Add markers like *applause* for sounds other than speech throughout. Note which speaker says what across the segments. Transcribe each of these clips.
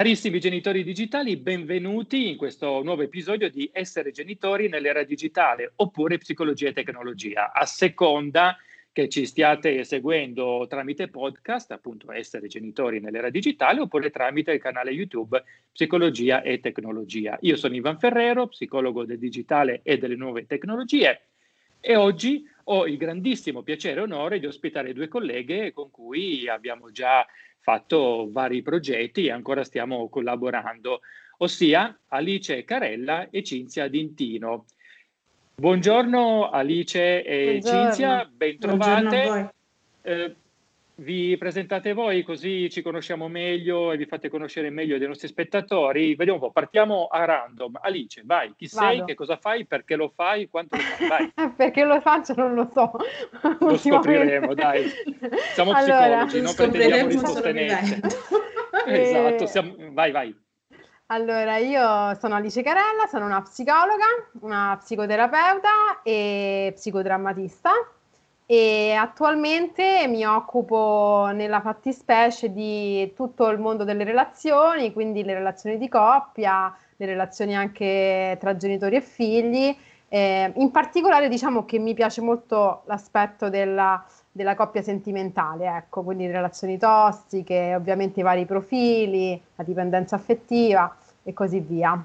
Speaker 1: Carissimi genitori digitali, benvenuti in questo nuovo episodio di Essere genitori nell'era digitale oppure psicologia e tecnologia, a seconda che ci stiate seguendo tramite podcast, appunto Essere genitori nell'era digitale, oppure tramite il canale YouTube Psicologia e Tecnologia. Io sono Ivan Ferrero, psicologo del digitale e delle nuove tecnologie e oggi ho il grandissimo piacere e onore di ospitare due colleghe con cui abbiamo già fatto vari progetti e ancora stiamo collaborando, ossia Alice Carella e Cinzia Dintino. Buongiorno Alice e Buongiorno. Cinzia, bentrovate. Eh, vi presentate voi così ci conosciamo meglio e vi fate conoscere meglio dei nostri spettatori. Vediamo un po', partiamo a random. Alice, vai, chi Vado. sei, che cosa fai, perché lo fai, quanto lo fai?
Speaker 2: Vai. *laughs* perché lo faccio non lo so.
Speaker 1: Lo scopriremo, dai. Siamo allora, psicologi, non pretendiamo risposte *laughs* esatto, siamo... vai, vai.
Speaker 2: Allora, io sono Alice Carella, sono una psicologa, una psicoterapeuta e psicodrammatista e attualmente mi occupo nella fattispecie di tutto il mondo delle relazioni, quindi le relazioni di coppia, le relazioni anche tra genitori e figli. Eh, in particolare diciamo che mi piace molto l'aspetto della, della coppia sentimentale, ecco, quindi le relazioni tossiche, ovviamente i vari profili, la dipendenza affettiva e così via.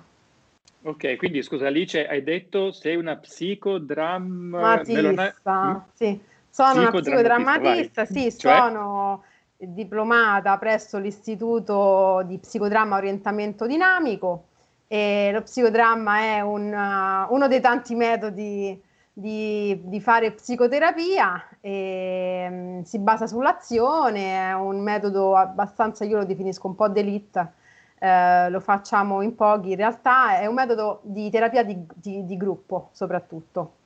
Speaker 1: Ok, quindi scusa Alice, hai detto sei una
Speaker 2: psicodrammatista, sì. Sono una psicodrammatista, sì, cioè? sono diplomata presso l'Istituto di Psicodramma Orientamento Dinamico e lo psicodramma è un, uh, uno dei tanti metodi di, di fare psicoterapia e um, si basa sull'azione, è un metodo abbastanza, io lo definisco un po' d'elite, eh, lo facciamo in pochi in realtà, è un metodo di terapia di, di, di gruppo soprattutto.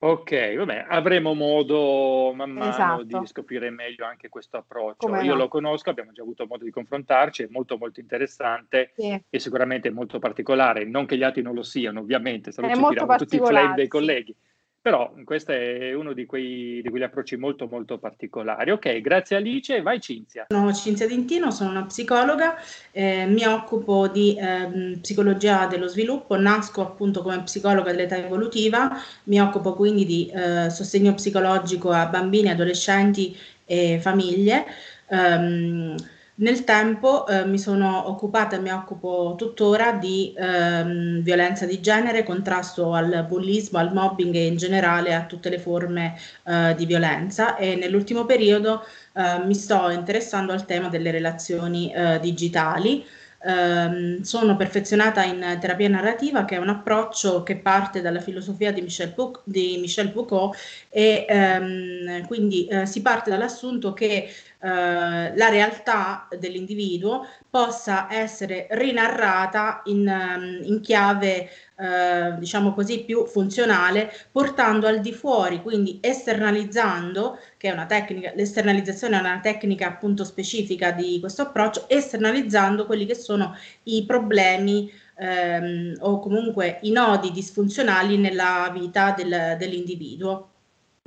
Speaker 1: Ok, vabbè, avremo modo man mano esatto. di scoprire meglio anche questo approccio. Come Io no. lo conosco, abbiamo già avuto modo di confrontarci, è molto molto interessante sì. e sicuramente molto particolare, non che gli altri non lo siano, ovviamente, se no ci tutti i flame dei colleghi. Però questo è uno di, quei, di quegli approcci molto molto particolari. Ok, grazie Alice, vai Cinzia.
Speaker 3: Sono Cinzia Dintino, sono una psicologa, eh, mi occupo di eh, psicologia dello sviluppo, nasco appunto come psicologa dell'età evolutiva, mi occupo quindi di eh, sostegno psicologico a bambini, adolescenti e famiglie. Um, nel tempo eh, mi sono occupata e mi occupo tuttora di ehm, violenza di genere, contrasto al bullismo, al mobbing e in generale a tutte le forme eh, di violenza e nell'ultimo periodo eh, mi sto interessando al tema delle relazioni eh, digitali. Um, sono perfezionata in terapia narrativa, che è un approccio che parte dalla filosofia di Michel, Foucault, di Michel Foucault e um, quindi uh, si parte dall'assunto che eh, la realtà dell'individuo possa essere rinarrata in, ehm, in chiave eh, diciamo così più funzionale portando al di fuori quindi esternalizzando che è una tecnica l'esternalizzazione è una tecnica appunto specifica di questo approccio esternalizzando quelli che sono i problemi ehm, o comunque i nodi disfunzionali nella vita del, dell'individuo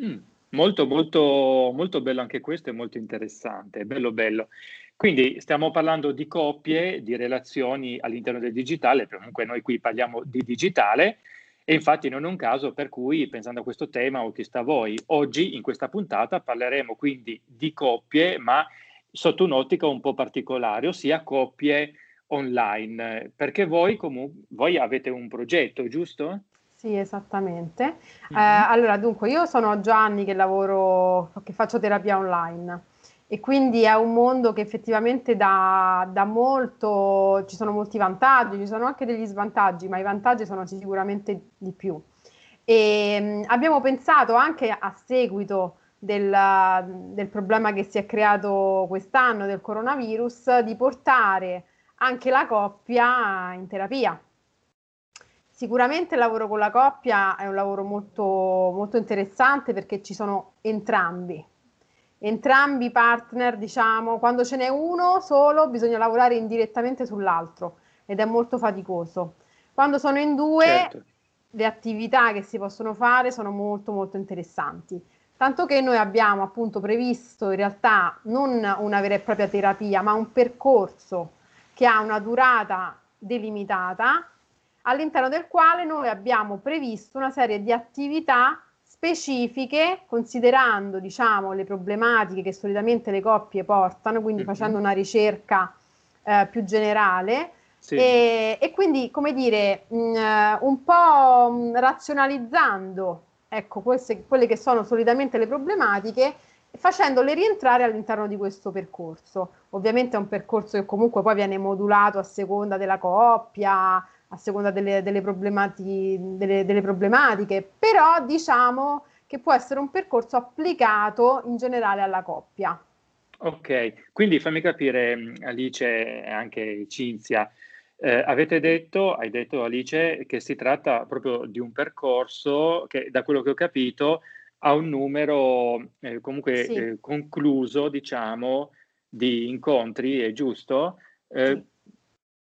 Speaker 1: mm. Molto, molto, molto bello anche questo e molto interessante, bello, bello. Quindi stiamo parlando di coppie, di relazioni all'interno del digitale, comunque noi qui parliamo di digitale e infatti non è un caso per cui, pensando a questo tema, o chi sta a voi, oggi in questa puntata parleremo quindi di coppie, ma sotto un'ottica un po' particolare, ossia coppie online, perché voi comunque voi avete un progetto, giusto?
Speaker 2: Sì, esattamente. Mm-hmm. Eh, allora, dunque, io sono già anni che lavoro, che faccio terapia online e quindi è un mondo che effettivamente dà, dà molto, ci sono molti vantaggi, ci sono anche degli svantaggi, ma i vantaggi sono sicuramente di più. E mm, abbiamo pensato anche a seguito del, del problema che si è creato quest'anno del coronavirus di portare anche la coppia in terapia Sicuramente il lavoro con la coppia è un lavoro molto, molto interessante perché ci sono entrambi, entrambi i partner, diciamo, quando ce n'è uno solo bisogna lavorare indirettamente sull'altro ed è molto faticoso. Quando sono in due, certo. le attività che si possono fare sono molto molto interessanti. Tanto che noi abbiamo appunto previsto in realtà non una vera e propria terapia, ma un percorso che ha una durata delimitata, all'interno del quale noi abbiamo previsto una serie di attività specifiche, considerando diciamo, le problematiche che solitamente le coppie portano, quindi mm-hmm. facendo una ricerca eh, più generale. Sì. E, e, quindi, come dire, mh, mm, eh, un po' mh, mm, razionalizzando ecco, queste, quelle che sono solitamente le problematiche facendole rientrare all'interno di questo percorso. Ovviamente è un percorso che comunque poi viene modulato a seconda della coppia, a seconda delle, delle, problemati, delle, delle problematiche, però diciamo che può essere un percorso applicato in generale alla coppia.
Speaker 1: Ok, quindi fammi capire Alice e anche Cinzia, eh, avete detto, hai detto Alice, che si tratta proprio di un percorso che da quello che ho capito ha un numero eh, comunque sì. eh, concluso, diciamo, di incontri, è giusto? Eh, sì.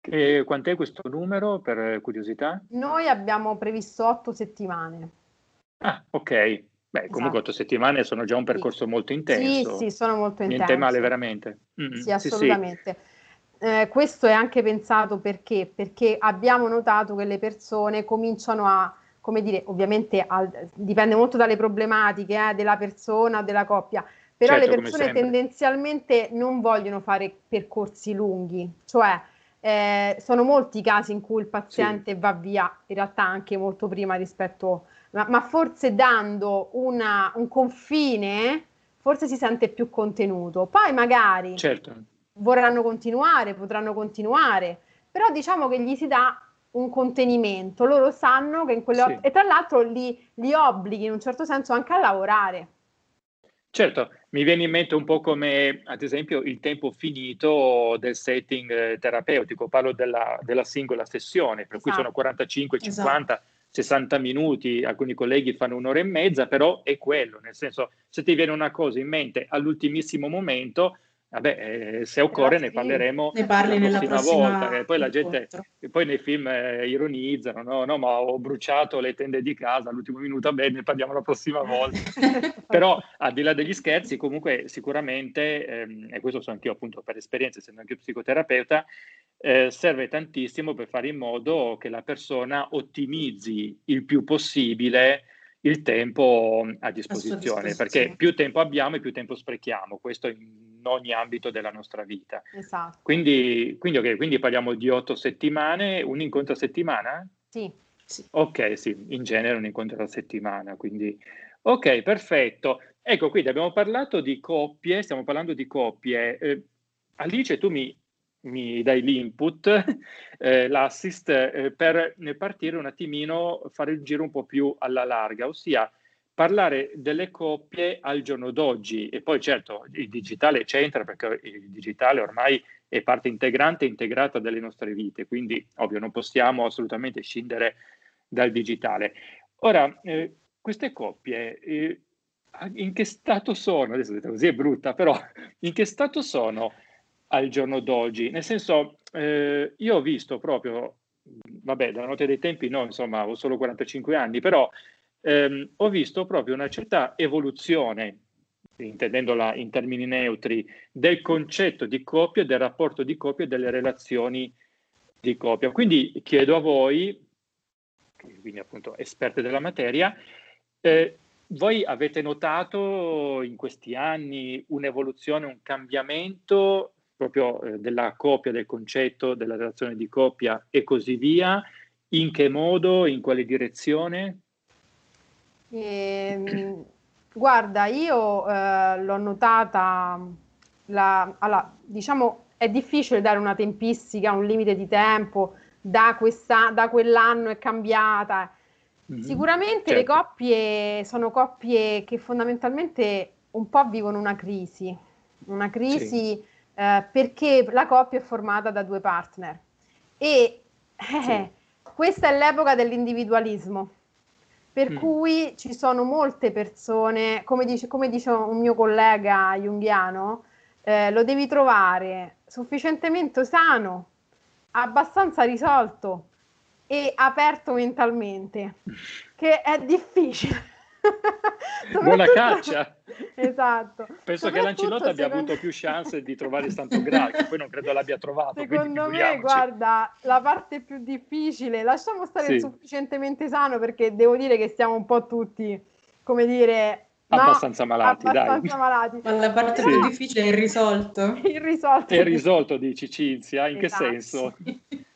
Speaker 1: Che, quant'è questo numero per curiosità?
Speaker 2: Noi abbiamo previsto otto settimane.
Speaker 1: Ah, ok. Beh, comunque esatto. otto settimane sono già un percorso sì. molto intenso.
Speaker 2: Sì, sì, sono molto intenso.
Speaker 1: Niente male veramente.
Speaker 2: Mm-hmm. Sì, assolutamente. Sì, eh, questo è anche pensato perché? Perché abbiamo notato che le persone cominciano a, come dire, ovviamente al, dipende molto dalle problematiche eh, della persona, della coppia, però certo, le persone tendenzialmente non vogliono fare percorsi lunghi, cioè eh, sono molti i casi in cui il paziente sì. va via, in realtà anche molto prima rispetto, ma, ma forse dando una, un confine, forse si sente più contenuto. Poi magari certo. vorranno continuare, potranno continuare, però diciamo che gli si dà un contenimento, loro sanno che in quelle sì. e tra l'altro li, li obblighi in un certo senso anche a lavorare.
Speaker 1: Certo, mi viene in mente un po' come ad esempio il tempo finito del setting eh, terapeutico, parlo della, della singola sessione, per esatto. cui sono 45, 50, esatto. 60 minuti, alcuni colleghi fanno un'ora e mezza, però è quello, nel senso se ti viene una cosa in mente all'ultimissimo momento, Vabbè, eh, se occorre ne parleremo
Speaker 3: ne parli la prossima, prossima
Speaker 1: volta. E poi la gente, poi nei film eh, ironizzano, no? no, ma ho bruciato le tende di casa all'ultimo minuto, bene, ne parliamo la prossima volta. *laughs* Però al di là degli scherzi, comunque sicuramente, ehm, e questo so anch'io appunto per esperienza, essendo anche psicoterapeuta, eh, serve tantissimo per fare in modo che la persona ottimizzi il più possibile il tempo a disposizione, perché più tempo abbiamo e più tempo sprechiamo, questo in ogni ambito della nostra vita. Esatto. Quindi, quindi, okay, quindi parliamo di otto settimane, un incontro a settimana?
Speaker 2: Sì. sì.
Speaker 1: Ok, sì, in genere un incontro alla settimana, quindi... Ok, perfetto. Ecco, quindi abbiamo parlato di coppie, stiamo parlando di coppie. Eh, Alice, tu mi mi dai l'input, *laughs* eh, l'assist, eh, per partire un attimino, fare il giro un po' più alla larga, ossia parlare delle coppie al giorno d'oggi e poi certo il digitale c'entra perché il digitale ormai è parte integrante e integrata delle nostre vite, quindi ovvio non possiamo assolutamente scendere dal digitale. Ora, eh, queste coppie eh, in che stato sono? Adesso così è brutta, però in che stato sono? al giorno d'oggi. Nel senso, eh, io ho visto proprio, vabbè, dalla notte dei tempi no, insomma, ho solo 45 anni, però ehm, ho visto proprio una certa evoluzione, intendendola in termini neutri, del concetto di coppia, del rapporto di coppia e delle relazioni di coppia. Quindi chiedo a voi, quindi appunto esperte della materia, eh, voi avete notato in questi anni un'evoluzione, un cambiamento proprio eh, della coppia, del concetto, della relazione di coppia e così via. In che modo, in quale direzione?
Speaker 2: Eh, guarda, io eh, l'ho notata, la, allora, diciamo è difficile dare una tempistica, un limite di tempo, da, questa, da quell'anno è cambiata. Mm-hmm. Sicuramente certo. le coppie sono coppie che fondamentalmente un po' vivono una crisi, una crisi sì eh, perché la coppia è formata da due partner e eh, sì. *laughs* questa è l'epoca dell'individualismo per mm. cui ci sono molte persone, come dice, come dice un mio collega junghiano, eh, lo devi trovare sufficientemente sano, abbastanza risolto e aperto mentalmente, che è difficile. *laughs*
Speaker 1: Buona caccia!
Speaker 2: esatto.
Speaker 1: Penso che l'Ancilotto abbia secondo... avuto più chance di trovare Santo Graal, che poi non credo l'abbia trovato.
Speaker 2: Secondo me, guarda, la parte più difficile, lasciamo stare sì. sufficientemente sano perché devo dire che stiamo un po' tutti, come dire,
Speaker 1: abbastanza malati,
Speaker 2: abbastanza
Speaker 1: dai.
Speaker 2: malati.
Speaker 3: Ma la parte sì. più difficile è il risolto. *laughs*
Speaker 2: Il risolto.
Speaker 1: È il risolto, dici Cinzia, in esatto. che senso? *laughs*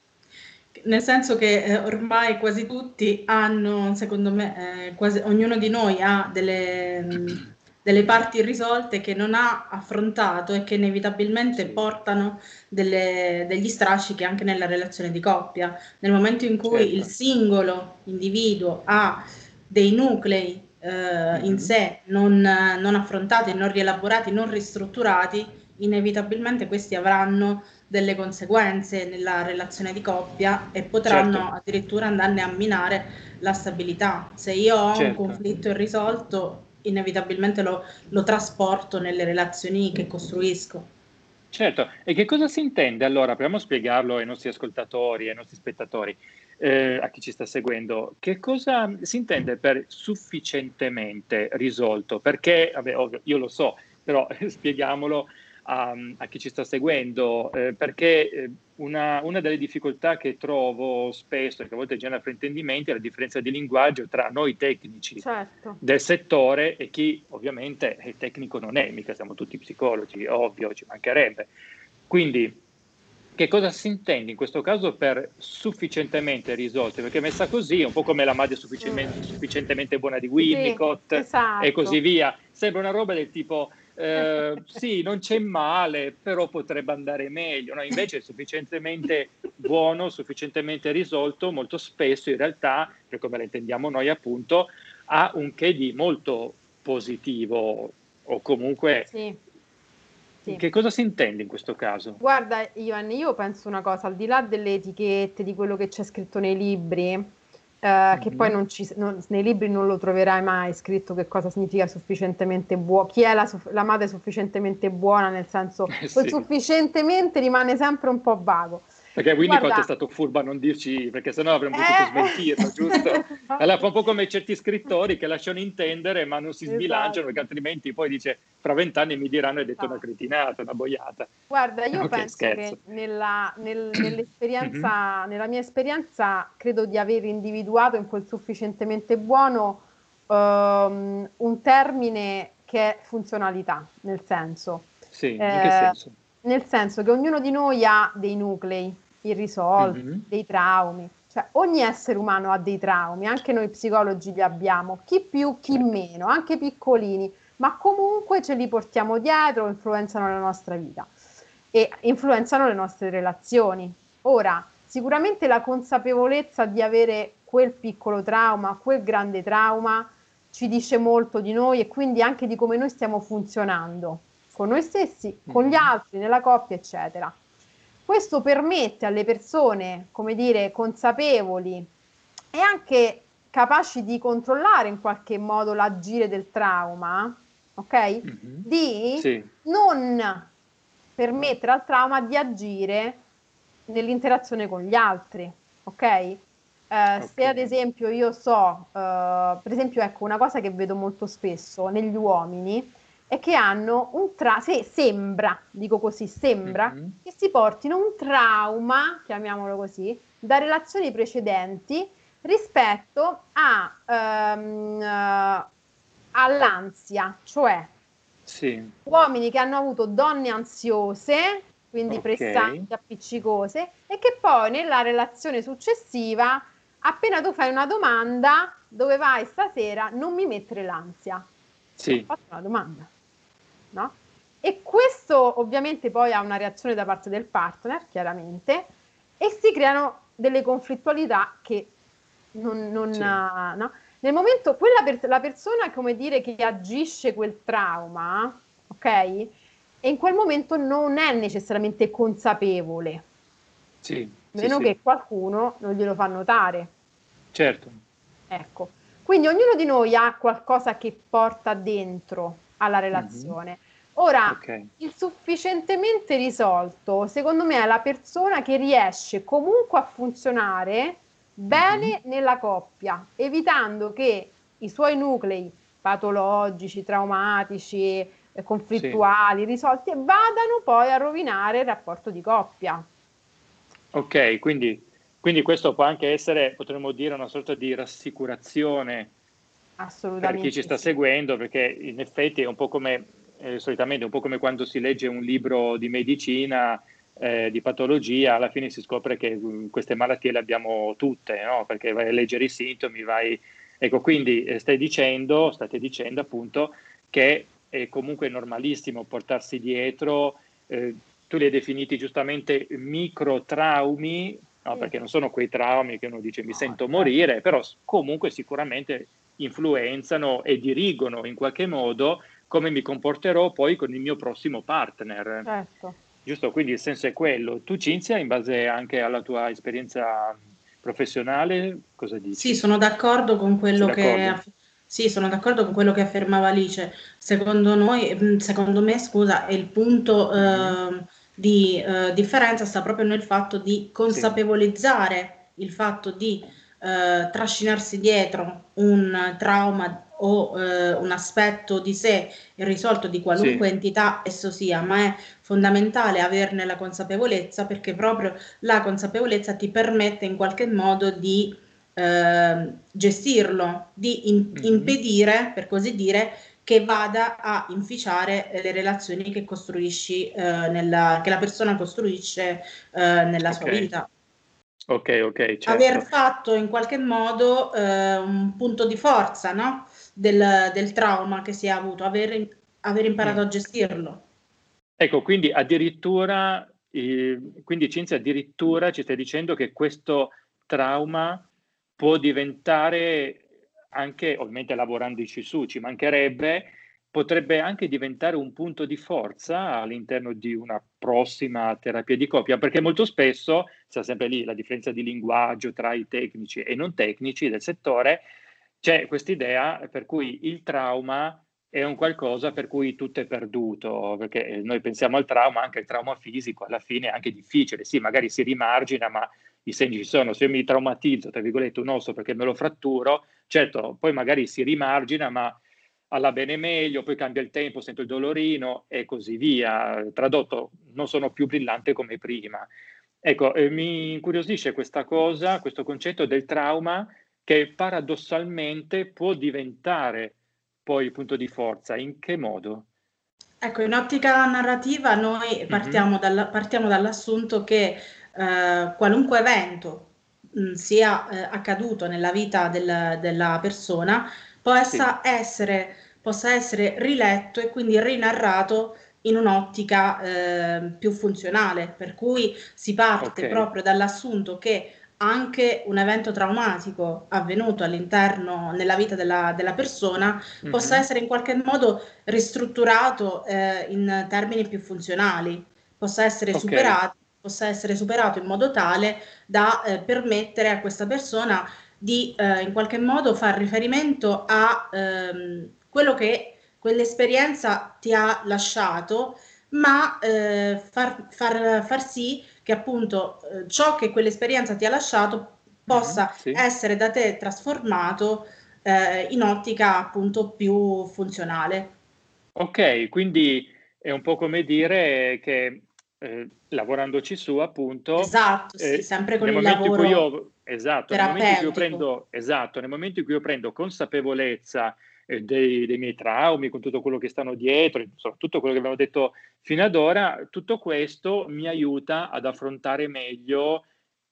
Speaker 3: Nel senso che eh, ormai quasi tutti hanno, secondo me, eh, quasi, ognuno di noi ha delle, mh, delle parti irrisolte che non ha affrontato e che inevitabilmente portano delle, degli strascichi anche nella relazione di coppia. Nel momento in cui certo. il singolo individuo ha dei nuclei eh, in sé non, non affrontati, non rielaborati, non ristrutturati, inevitabilmente questi avranno delle conseguenze nella relazione di coppia e potranno certo. addirittura andarne a minare la stabilità. Se io ho certo. un conflitto irrisolto, inevitabilmente lo, lo trasporto nelle relazioni che costruisco.
Speaker 1: Certo, e che cosa si intende allora? Proviamo a spiegarlo ai nostri ascoltatori, ai nostri spettatori eh, a chi ci sta seguendo, che cosa si intende per sufficientemente risolto? Perché, vabbè, ovvio, io lo so, però *laughs* spieghiamolo a, a, chi ci sta seguendo, eh, perché eh, una, una, delle difficoltà che trovo spesso e che a volte genera fraintendimenti è la differenza di linguaggio tra noi tecnici certo. del settore e chi ovviamente è tecnico non è, mica siamo tutti psicologi, ovvio, ci mancherebbe. Quindi che cosa si intende in questo caso per sufficientemente risolti? Perché messa così è un po' come la madre sufficientemente, sufficientemente buona di Winnicott sì, esatto. e così via. Sembra una roba del tipo eh, sì, non c'è male, però potrebbe andare meglio. No? Invece è sufficientemente buono, sufficientemente risolto, molto spesso in realtà, per come la intendiamo noi appunto, ha un che di molto positivo o comunque sì. Sì. Che cosa si intende in questo caso?
Speaker 2: Guarda, Ivan, io penso una cosa, al di là delle etichette, di quello che c'è scritto nei libri, eh, che poi non ci, non, nei libri non lo troverai mai scritto che cosa significa sufficientemente buono, chi è la, la, madre sufficientemente buona, nel senso, *laughs* eh, sì. sufficientemente rimane sempre un po' vago.
Speaker 1: Perché Winnicott Guarda... è stato furbo a non dirci, perché sennò avremmo potuto eh... smentirlo, giusto? *laughs* allora fa un po' come certi scrittori che lasciano intendere ma non si sbilanciano esatto. perché altrimenti poi dice fra vent'anni mi diranno hai detto una cretinata, una boiata.
Speaker 2: Guarda, io *laughs* okay, penso scherzo. che nella, nel, *clears throat* nell'esperienza, mm-hmm. nella mia esperienza credo di aver individuato in quel sufficientemente buono um, un termine che è funzionalità, nel senso.
Speaker 1: Sì, eh, in che senso?
Speaker 2: Nel senso che ognuno di noi ha dei nuclei, irrisolti, mm-hmm. dei traumi. Cioè, ogni essere umano ha dei traumi, anche noi psicologi li abbiamo, chi più, chi meno, anche piccolini, ma comunque ce li portiamo dietro, influenzano la nostra vita e influenzano le nostre relazioni. Ora, sicuramente la consapevolezza di avere quel piccolo trauma, quel grande trauma, ci dice molto di noi e quindi anche di come noi stiamo funzionando con noi stessi, con gli mm-hmm. altri, nella coppia, eccetera. Questo permette alle persone, come dire, consapevoli e anche capaci di controllare in qualche modo l'agire del trauma, ok? Mm-hmm. Di sì. non permettere al trauma di agire nell'interazione con gli altri, ok? Eh, okay. Se ad esempio io so, eh, per esempio, ecco, una cosa che vedo molto spesso negli uomini è che hanno un trauma, se, sembra, dico così, sembra mm-hmm. che si portino un trauma, chiamiamolo così, da relazioni precedenti rispetto a, um, uh, all'ansia, cioè sì. uomini che hanno avuto donne ansiose, quindi okay. pressanti, appiccicose, e che poi nella relazione successiva, appena tu fai una domanda, dove vai stasera, non mi mettere l'ansia.
Speaker 1: Sì.
Speaker 2: Ho fatto una domanda no? E questo ovviamente poi ha una reazione da parte del partner, chiaramente, e si creano delle conflittualità che non... non sì. no? Nel momento, quella per, la persona, come dire, che agisce quel trauma, ok? E in quel momento non è necessariamente consapevole.
Speaker 1: Sì.
Speaker 2: Meno
Speaker 1: sì,
Speaker 2: che
Speaker 1: sì.
Speaker 2: qualcuno non glielo fa notare.
Speaker 1: Certo.
Speaker 2: Ecco. Quindi ognuno di noi ha qualcosa che porta dentro alla mhm. relazione. Mm-hmm. Ora, okay. il sufficientemente risolto, secondo me, è la persona che riesce comunque a funzionare bene mm-hmm. nella coppia, evitando che i suoi nuclei patologici, traumatici, eh, conflittuali, sì. risolti vadano poi a rovinare il rapporto di coppia.
Speaker 1: Ok, quindi, quindi questo può anche essere, potremmo dire, una sorta di rassicurazione per chi ci sta seguendo, perché in effetti è un po' come, eh, solitamente, un po' come quando si legge un libro di medicina, eh, di patologia, alla fine si scopre che um, queste malattie le abbiamo tutte, no? perché vai a leggere i sintomi, vai Ecco, quindi eh, stai dicendo, state dicendo appunto che è comunque normalissimo portarsi dietro, eh, tu li hai definiti giustamente micro traumi, no, perché non sono quei traumi che uno dice mi sento certo. morire, però comunque sicuramente influenzano e dirigono in qualche modo come mi comporterò poi con il mio prossimo partner. Certo. Giusto, quindi il senso è quello. Tu Cinzia, in base anche alla tua esperienza professionale, cosa dici?
Speaker 3: Sì, sono d'accordo con quello che... Sì, sono d'accordo con quello che affermava Alice. Secondo noi, mm, secondo me, scusa, il punto mm-hmm. eh, di eh, differenza sta proprio nel fatto di consapevolizzare sì. il fatto di eh, trascinarsi dietro un trauma o eh, un aspetto di sé irrisolto di qualunque sì. entità esso sia, ma è fondamentale averne la consapevolezza perché proprio la consapevolezza ti permette in qualche modo di eh, gestirlo, di in- mm-hmm. impedire, per così dire, che vada a inficiare le relazioni che costruisci, eh, nella, che la persona costruisce eh, nella okay. sua vita.
Speaker 1: Ok, ok. Certo.
Speaker 3: Aver fatto in qualche modo eh, un punto di forza, no? Del, del trauma che si è avuto, aver, aver imparato mm. a gestirlo.
Speaker 1: Ecco, quindi addirittura, eh, quindi Cinzia, addirittura ci stai dicendo che questo trauma può diventare anche, ovviamente lavorandoci su, ci mancherebbe, potrebbe anche diventare un punto di forza all'interno di una prossima terapia di coppia, perché molto spesso, c'è sempre lì la differenza di linguaggio tra i tecnici e non tecnici del settore, c'è questa idea per cui il trauma è un qualcosa per cui tutto è perduto, perché noi pensiamo al trauma, anche il trauma fisico alla fine è anche difficile, sì, magari si rimargina, ma i segni ci sono, se io mi traumatizzo, tra virgolette, un osso perché me lo fratturo, certo, poi magari si rimargina, ma alla bene meglio, poi cambia il tempo, sento il dolorino e così via. Tradotto, non sono più brillante come prima. Ecco, eh, mi incuriosisce questa cosa, questo concetto del trauma che paradossalmente può diventare poi punto di forza. In che modo?
Speaker 3: Ecco, in ottica narrativa noi mhm. partiamo, mm-hmm. dalla, partiamo dall'assunto che eh, qualunque evento mh, mm, sia eh, accaduto nella vita del, della persona possa, sì. essere, possa essere riletto e quindi rinarrato in un'ottica eh, più funzionale, per cui si parte okay. proprio dall'assunto che anche un evento traumatico avvenuto all'interno nella vita della, della persona mm-hmm. possa essere in qualche modo ristrutturato eh, in termini più funzionali, possa essere, okay. superato, possa essere superato in modo tale da eh, permettere a questa persona di eh, in qualche modo fare riferimento a ehm, quello che quell'esperienza ti ha lasciato, ma eh, far, far, far sì che appunto eh, ciò che quell'esperienza ti ha lasciato possa mm, sì. essere da te trasformato eh, in ottica appunto più funzionale.
Speaker 1: Ok, quindi è un po' come dire che eh, lavorandoci su appunto...
Speaker 3: Esatto, sì, eh, sempre con il lavoro
Speaker 1: io, esatto, nel momento in cui io prendo, esatto, nel momento in cui io prendo consapevolezza eh, dei, dei, miei traumi, con tutto quello che stanno dietro, insomma, tutto quello che abbiamo detto fino ad ora, tutto questo mi aiuta ad affrontare meglio,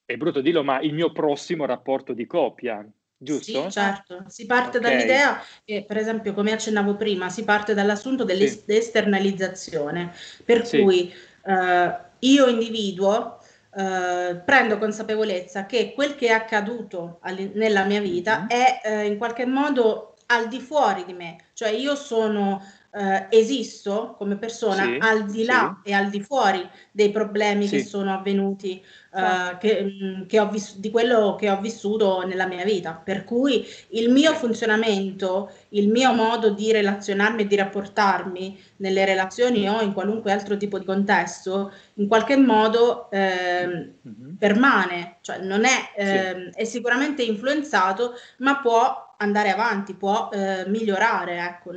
Speaker 1: è brutto dirlo, ma il mio prossimo rapporto di coppia. Giusto?
Speaker 3: Sì, certo. Si parte okay. dall'idea che, per esempio, come accennavo prima, si parte dall'assunto dell'esternalizzazione, sì. per sì. cui eh, io individuo eh, prendo consapevolezza che quel che è accaduto nella mia vita mm-hmm. è eh, in qualche modo al di fuori di me, cioè io sono, eh, esisto come persona sì, al di là sì. e al di fuori dei problemi sì. che sono avvenuti uh, che, mm, che viss- di quello che ho vissuto nella mia vita. Per cui il mio funzionamento, il mio modo di relazionarmi e di rapportarmi nelle relazioni o in qualunque altro tipo di contesto, in qualche modo eh, mm-hmm. permane, cioè non è, eh, sì. è sicuramente influenzato, ma può andare avanti, può eh, migliorare. Ecco.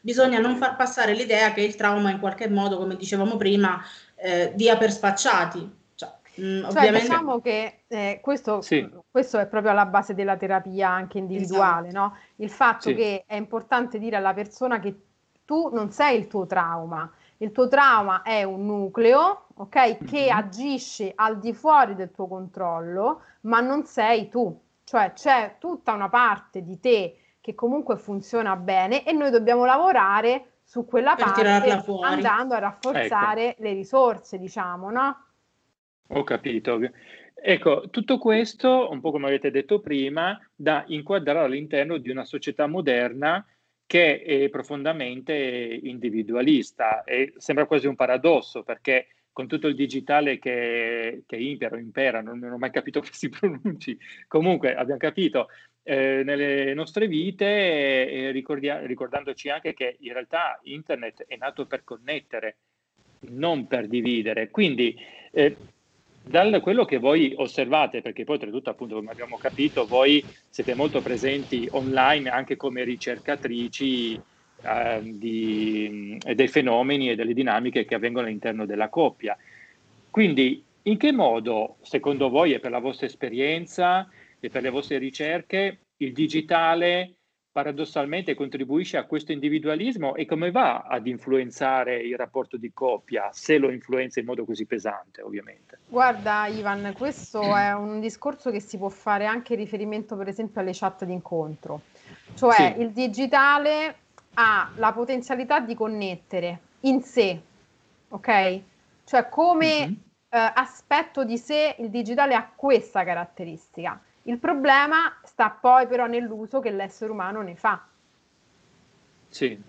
Speaker 3: Bisogna non far passare l'idea che il trauma in qualche modo, come dicevamo prima, eh, dia per spacciati. Cioè,
Speaker 2: mh, mm, cioè, ovviamente... diciamo che eh, questo, sì. questo, è proprio alla base della terapia anche individuale, esatto. no? il fatto sì. che è importante dire alla persona che tu non sei il tuo trauma, il tuo trauma è un nucleo, ok, che mm-hmm. agisce al di fuori del tuo controllo, ma non sei tu. Cioè c'è tutta una parte di te che comunque funziona bene e noi dobbiamo lavorare su quella per parte andando a rafforzare ecco. le risorse, diciamo, no?
Speaker 1: Ho capito. Ecco, tutto questo, un po' come avete detto prima, da inquadrare all'interno di una società moderna che è profondamente individualista e sembra quasi un paradosso perché con tutto il digitale che, che impera impera, non, non, ho mai capito *laughs* come si pronunci, comunque abbiamo capito, eh, nelle nostre vite, eh, ricordia- ricordandoci anche che in realtà internet è nato per connettere, non per dividere. Quindi, eh, da quello che voi osservate, perché poi oltretutto appunto come abbiamo capito, voi siete molto presenti online anche come ricercatrici eh, di, dei fenomeni e delle dinamiche che avvengono all'interno della coppia. Quindi, in che modo, secondo voi e per la vostra esperienza e per le vostre ricerche, il digitale paradossalmente contribuisce a questo individualismo e come va ad influenzare il rapporto di coppia, se lo influenza in modo così pesante, ovviamente?
Speaker 2: Guarda, Ivan, questo è un discorso che si può fare anche riferimento, per esempio, alle chat d'incontro. Cioè, sì. il digitale ha la potenzialità di connettere in sé, ok? Cioè come mm-hmm. eh, aspetto di sé il digitale ha questa caratteristica. Il problema sta poi però nell'uso che l'essere umano ne fa.
Speaker 1: Sì,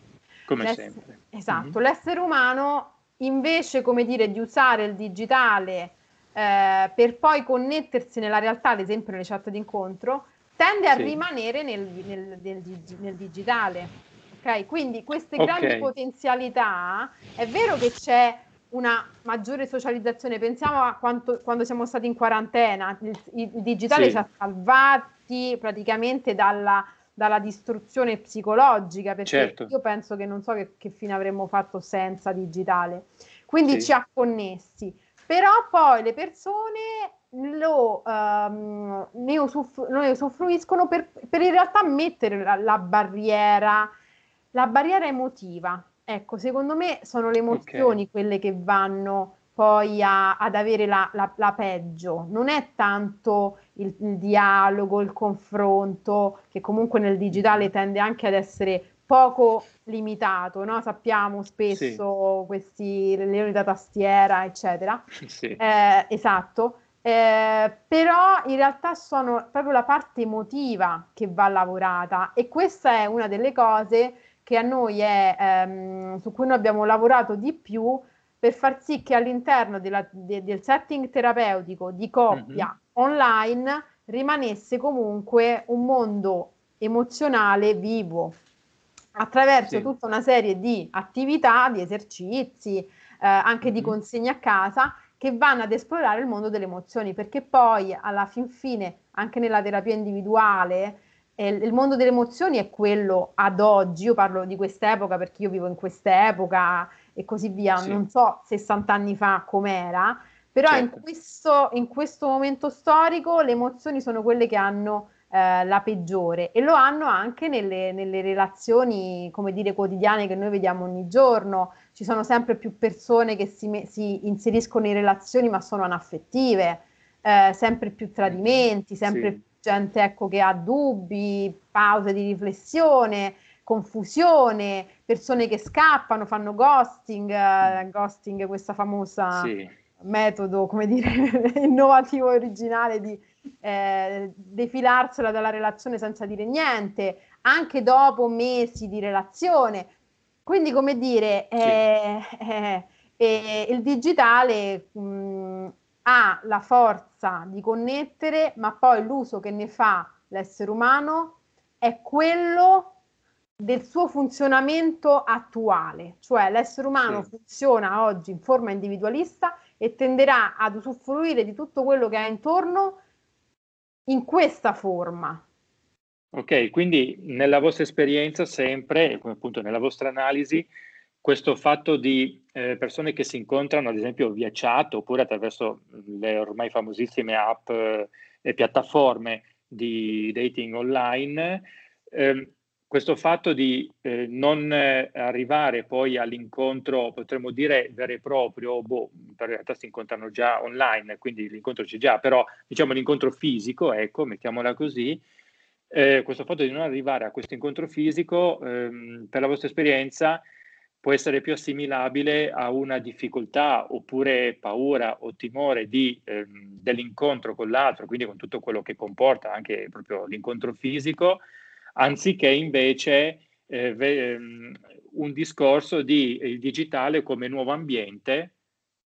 Speaker 1: come L'ess- sempre.
Speaker 2: Esatto, mm-hmm. l'essere umano invece, come dire, di usare il digitale eh, per poi connettersi nella realtà, ad esempio nelle chat d'incontro, tende a sì. rimanere nel, nel, nel, nel digitale ok? Quindi queste okay. grandi potenzialità, è vero che c'è una maggiore socializzazione, pensiamo a quanto, quando siamo stati in quarantena, il, il digitale sì. ci ha salvati praticamente dalla, dalla distruzione psicologica, perché certo. io penso che non so che, che, fine avremmo fatto senza digitale, quindi sì. ci ha connessi, però poi le persone lo, um, ne, usufru- ne usufruiscono per, per, in realtà mettere la, la barriera la barriera emotiva, ecco, secondo me sono le emozioni okay. quelle che vanno poi a, ad avere la, la, la, peggio, non è tanto il, il, dialogo, il confronto, che comunque nel digitale mm-hmm. tende anche ad essere poco limitato, no? sappiamo spesso sì. questi leoni da tastiera, eccetera. *laughs* Sì. Eh, esatto. Eh, però in realtà sono proprio la parte emotiva che va lavorata e questa è una delle cose che a noi è, ehm, su cui noi abbiamo lavorato di più per far sì che all'interno della, de, del setting terapeutico di coppia mm-hmm. online rimanesse comunque un mondo emozionale vivo attraverso sì. tutta una serie di attività, di esercizi, eh, anche mm-hmm. di consegne a casa che vanno ad esplorare il mondo delle emozioni, perché poi alla fin fine, anche nella terapia individuale, il mondo delle emozioni è quello ad oggi, io parlo di quest'epoca perché io vivo in quest'epoca e così via, sì. non so 60 anni fa com'era, però certo. in, questo, in, questo, momento storico le emozioni sono quelle che hanno eh, la peggiore e lo hanno anche nelle, nelle, relazioni, come dire, quotidiane che noi vediamo ogni giorno. Ci sono sempre più persone che si, si inseriscono in relazioni ma sono anaffettive, eh, sempre più tradimenti, sempre sì gente ecco, che ha dubbi, pause di riflessione, confusione, persone che scappano, fanno ghosting, uh, ghosting questa famosa sì. metodo, come dire, *laughs* innovativo e originale di eh, defilarsela dalla relazione senza dire niente, anche dopo mesi di relazione. Quindi, come dire, eh, sì. eh, il digitale mh, ha la forza di connettere, ma poi l'uso che ne fa l'essere umano è quello del suo funzionamento attuale, cioè l'essere umano sì. funziona oggi in forma individualista e tenderà ad usufruire di tutto quello che ha intorno in questa forma.
Speaker 1: Ok, quindi nella vostra esperienza sempre, appunto nella vostra analisi, questo fatto di eh, persone che si incontrano ad esempio via chat oppure attraverso le ormai famosissime app eh, e piattaforme di dating online, eh, questo fatto di eh, non arrivare poi all'incontro, potremmo dire vero e proprio, boh, in realtà si incontrano già online, quindi l'incontro c'è già, però diciamo l'incontro fisico, ecco, mettiamola così, eh, questo fatto di non arrivare a questo incontro fisico, ehm, per la vostra esperienza, può essere più assimilabile a una difficoltà oppure paura o timore di, ehm, dell'incontro con l'altro, quindi con tutto quello che comporta anche proprio l'incontro fisico, anziché invece eh, ehm, un discorso di il digitale come nuovo ambiente,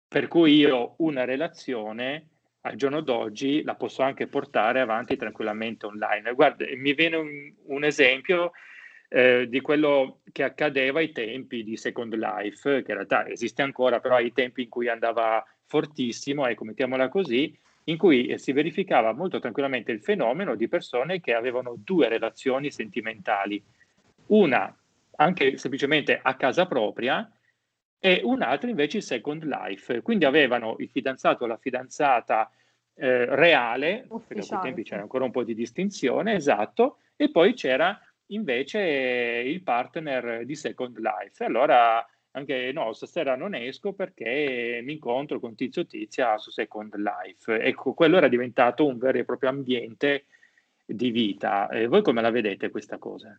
Speaker 1: per cui io una relazione al giorno d'oggi la posso anche portare avanti tranquillamente online. Guarda, mi viene un, un esempio eh, di quello che accadeva ai tempi di Second Life, che in realtà esiste ancora, però ai tempi in cui andava fortissimo, ecco, mettiamola così, in cui eh, si verificava molto tranquillamente il fenomeno di persone che avevano due relazioni sentimentali, una anche semplicemente a casa propria e un'altra invece il Second Life, quindi avevano il fidanzato o la fidanzata eh, reale, Ufficiale. perché a quei tempi c'era ancora un po' di distinzione, esatto, e poi c'era invece il partner di Second Life. Allora anche no, stasera non esco perché mi incontro con Tizio Tizia su Second Life. Ecco, quello era diventato un vero e proprio ambiente di vita. E voi come la vedete questa cosa?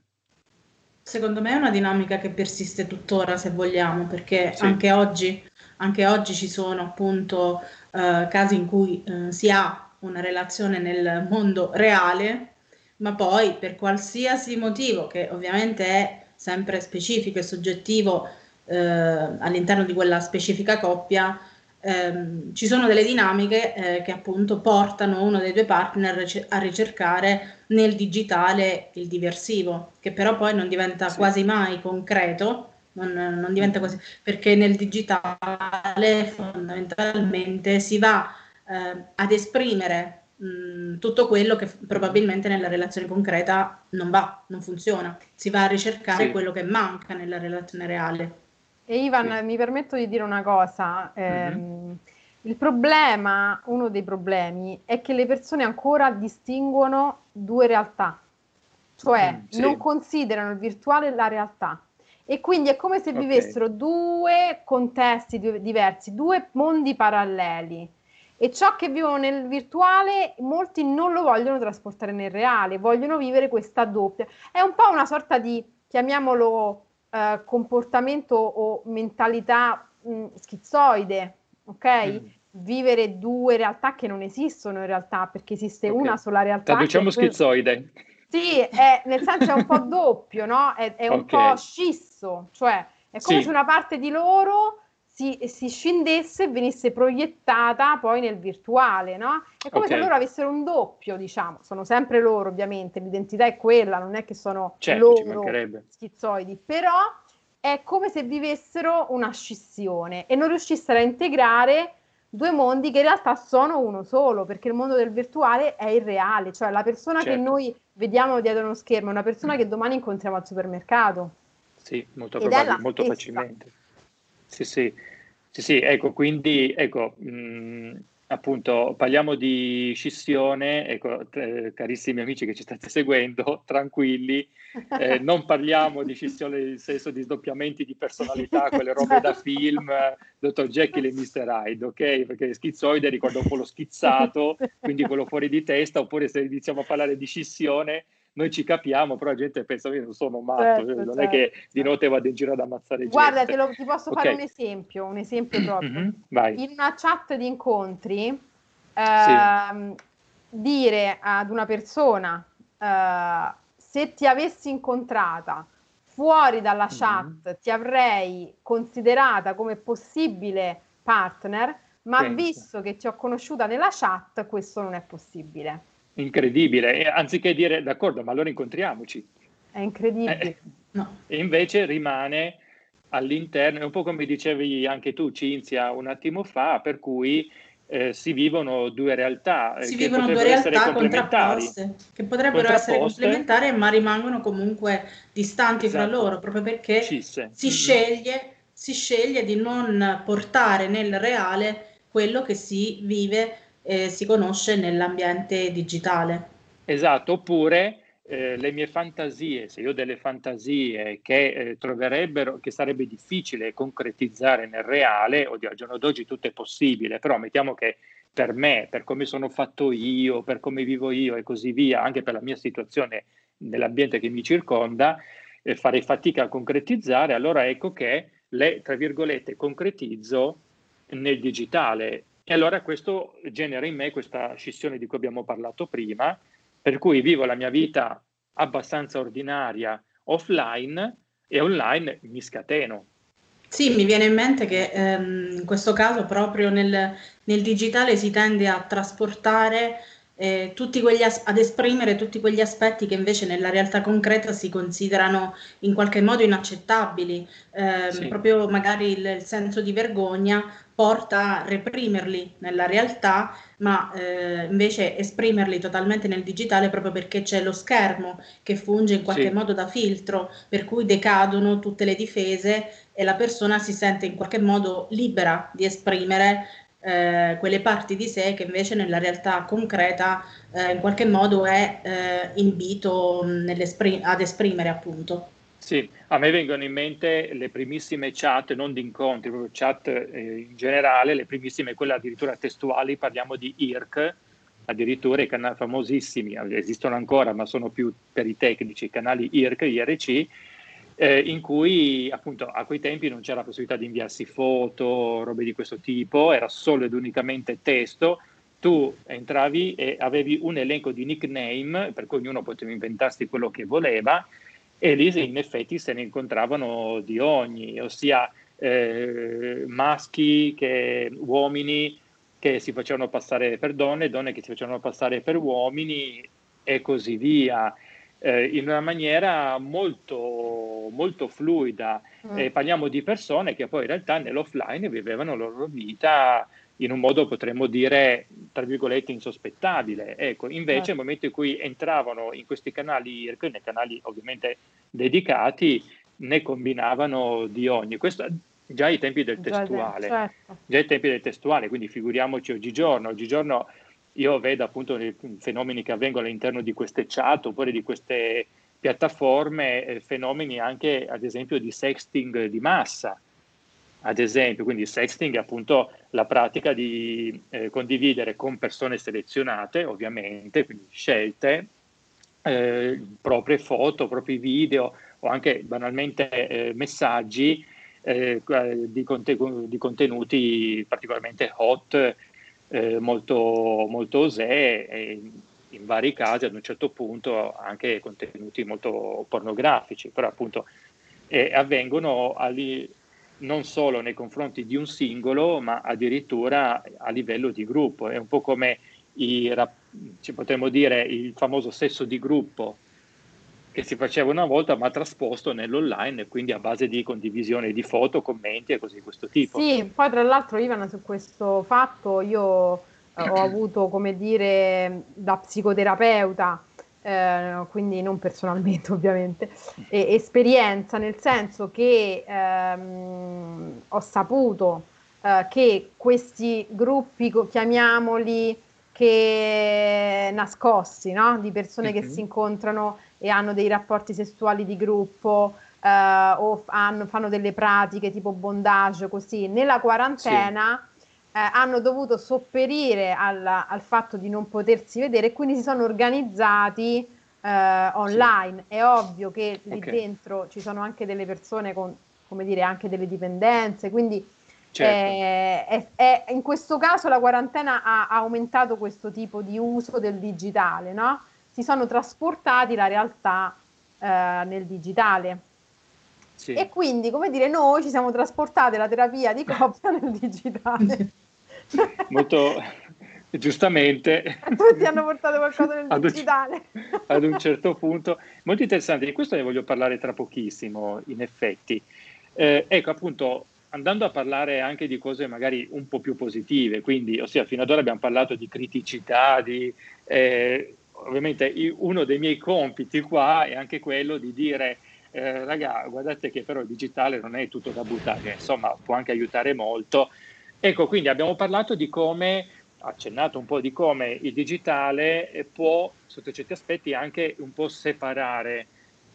Speaker 3: Secondo me è una dinamica che persiste tuttora, se vogliamo, perché sì. anche, oggi, anche oggi ci sono appunto eh, casi in cui eh, si ha una relazione nel mondo reale ma poi per qualsiasi motivo, che ovviamente è sempre specifico e soggettivo eh, all'interno di quella specifica coppia, ehm, ci sono delle dinamiche eh, che appunto portano uno dei due partner a ricercare nel digitale il diversivo, che però poi non diventa sì. quasi mai concreto, non, non diventa quasi, perché nel digitale fondamentalmente si va eh, ad esprimere mh, tutto quello che probabilmente nella relazione concreta non va, non funziona. Si va a ricercare sì. quello che manca nella relazione reale.
Speaker 2: E Ivan, sì. mi permetto di dire una cosa. Eh, mm-hmm. Il problema, uno dei problemi, è che le persone ancora distinguono due realtà, cioè mm, sì. non considerano il virtuale la realtà. E quindi è come se vivessero okay. due contesti diversi, due mondi paralleli e ciò che vivono nel virtuale molti non lo vogliono trasportare nel reale, vogliono vivere questa doppia. È un po' una sorta di, chiamiamolo, eh, comportamento o mentalità mh, schizoide, ok? Mm. Vivere due realtà che non esistono in realtà, perché esiste okay. una sola realtà.
Speaker 1: Traduciamo schizoide.
Speaker 2: Sì, è, nel senso è un po' *laughs* doppio, no? È, è un okay. po' scisso, cioè è come sì. se una parte di loro si, si, scendesse e venisse proiettata poi nel virtuale, no? È come okay. se loro avessero un doppio, diciamo, sono sempre loro ovviamente, l'identità è quella, non è che sono certo, loro schizoidi, però è come se vivessero una scissione e non riuscissero a integrare due mondi che in realtà sono uno solo, perché il mondo del virtuale è irreale, cioè la persona certo. che noi vediamo dietro uno schermo è una persona mm. che domani incontriamo al supermercato.
Speaker 1: Sì, molto, probab- molto facilmente. Sì, sì, sì, sì, ecco, quindi, ecco, mh, appunto, parliamo di scissione, ecco, eh, carissimi amici che ci state seguendo, *laughs* tranquilli, eh, *laughs* non parliamo di scissione nel senso di sdoppiamenti di personalità, quelle robe da film, Dr. Jekyll e Mr. Hyde, ok? Perché schizzoide ricorda un po' lo schizzato, quindi quello fuori di testa, oppure se iniziamo a parlare di scissione, noi ci capiamo, però la gente pensa io non sono matto, certo, non certo. è che certo. di notte vado in giro ad ammazzare gente.
Speaker 2: Guarda, te lo, ti posso okay. fare un esempio, un esempio proprio.
Speaker 1: Mm-hmm,
Speaker 2: in una chat di incontri, eh, sì. dire ad una persona eh, se ti avessi incontrata fuori dalla mm-hmm. chat mm-hmm. ti avrei considerata come possibile partner, ma Penso. visto che ti ho conosciuta nella chat, questo non è possibile.
Speaker 1: Incredibile, e anziché dire d'accordo, ma allora incontriamoci.
Speaker 2: È incredibile. Eh,
Speaker 1: no. E invece rimane all'interno, è un po' come dicevi anche tu, Cinzia, un attimo fa, per cui eh, si vivono due realtà
Speaker 3: eh, si che vivono due realtà contrapposte che potrebbero essere complementari ma rimangono comunque distanti esatto. fra loro proprio perché Cisse. si sceglie, si sceglie di non portare nel reale quello che si vive e si conosce nell'ambiente digitale
Speaker 1: esatto oppure eh, le mie fantasie, se io ho delle fantasie che eh, troverebbero, che sarebbe difficile concretizzare nel reale, oddio, al giorno d'oggi tutto è possibile, però mettiamo che per me, per come sono fatto io, per come vivo io e così via, anche per la mia situazione nell'ambiente che mi circonda, eh, farei fatica a concretizzare, allora ecco che le, tra virgolette, concretizzo nel digitale. E allora questo genera in me questa scissione di cui abbiamo parlato prima, per cui vivo la mia vita abbastanza ordinaria offline e online mi scateno.
Speaker 3: Sì, mi viene in mente che ehm, in questo caso proprio nel, nel, digitale si tende a trasportare eh, tutti quegli as- ad esprimere tutti quegli aspetti che invece nella realtà concreta si considerano in qualche modo inaccettabili, eh, sì. proprio magari il, il senso di vergogna porta a reprimerli nella realtà, ma eh, invece esprimerli totalmente nel digitale proprio perché c'è lo schermo che funge in qualche sì. modo da filtro, per cui decadono tutte le difese e la persona si sente in qualche modo libera di esprimere eh, quelle parti di sé che invece nella realtà concreta eh, in qualche modo è eh, invito ad esprimere appunto.
Speaker 1: Sì, a me vengono in mente le primissime chat, non di incontri, proprio chat eh, in generale, le primissime, quelle addirittura testuali, parliamo di IRC, addirittura i canali famosissimi, esistono ancora ma sono più per i tecnici, i canali IRC, IRC, eh, in cui appunto a quei tempi non c'era la possibilità di inviarsi foto, robe di questo tipo, era solo ed unicamente testo, tu entravi e avevi un elenco di nickname per cui ognuno poteva inventarsi quello che voleva e lì in effetti se ne incontravano di ogni, ossia eh, maschi, che, uomini che si facevano passare per donne, donne che si facevano passare per uomini e così via, eh, in una maniera molto, molto fluida. Mm. Eh, parliamo di persone che poi in realtà nell'offline vivevano la loro vita in un modo potremmo dire, tra virgolette, insospettabile. Ecco, invece nel momento in cui entravano in questi canali IRC, nei canali ovviamente dedicati, ne combinavano di ogni. Questo già ai tempi del testuale, certo. già ai tempi del testuale, quindi figuriamoci oggigiorno. Oggigiorno io vedo appunto i fenomeni che avvengono all'interno di queste chat oppure di queste piattaforme, eh, fenomeni anche ad esempio di sexting di massa. Ad esempio, quindi sexting è appunto la pratica di eh, condividere con persone selezionate, ovviamente, quindi scelte, eh, proprie foto, propri video o anche banalmente eh, messaggi eh, di, conten- di, contenuti particolarmente hot, eh, molto, molto osè e in vari casi ad un certo punto anche contenuti molto pornografici, però appunto eh, avvengono ali, non solo nei confronti di un singolo, ma addirittura a livello di gruppo. È un po' come i, ci potremmo dire il famoso sesso di gruppo che si faceva una volta ma trasposto nell'online quindi a base di condivisione di foto, commenti e così di questo tipo.
Speaker 2: Sì, poi tra l'altro Ivana su questo fatto io eh, ho *clears throat* avuto come dire da psicoterapeuta eh, quindi non personalmente *laughs* ovviamente, e, esperienza nel senso che ehm, ho saputo eh, che questi gruppi, chiamiamoli, che nascosti, no? di persone mm-hmm. che si incontrano e hanno dei rapporti sessuali di gruppo eh, o hanno, fanno delle pratiche tipo bondage, così, nella quarantena... Sì eh, hanno dovuto sopperire al, al, fatto di non potersi vedere e quindi si sono organizzati eh, online. Sì. È ovvio che lì okay. dentro ci sono anche delle persone con, come dire, anche delle dipendenze, quindi certo. eh, è, è, in questo caso la quarantena ha, ha, aumentato questo tipo di uso del digitale, no? Si sono trasportati la realtà eh, nel digitale. Sì. E quindi, come dire, noi ci siamo trasportati la terapia di coppia *laughs* nel digitale. *laughs*
Speaker 1: molto giustamente.
Speaker 2: Tutti hanno portato qualcosa nel *laughs* ad digitale.
Speaker 1: Un, ad un certo punto. Molto interessante, di questo ne voglio parlare tra pochissimo, in effetti. Eh, ecco, appunto, andando a parlare anche di cose magari un po' più positive, quindi, ossia, fino ad ora abbiamo parlato di criticità, di... Eh, ovviamente uno dei miei compiti qua è anche quello di dire eh, raga, guardate che però il digitale non è tutto da buttare, insomma può anche aiutare molto. Ecco, quindi abbiamo parlato di come accennato un po' di come il digitale eh, può, sotto certi aspetti, anche un po' separare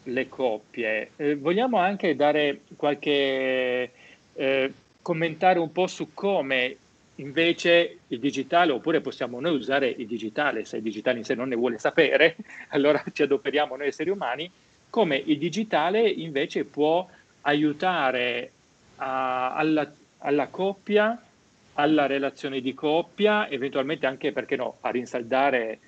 Speaker 1: le coppie. Eh, vogliamo anche dare qualche eh, commentare un po' su come invece il digitale, oppure possiamo noi usare il digitale, se il digitale in sé non ne vuole sapere, *laughs* allora ci adoperiamo noi esseri umani, come il digitale invece può aiutare a, alla, alla coppia alla relazione di coppia, eventualmente anche, perché no, a rinsaldare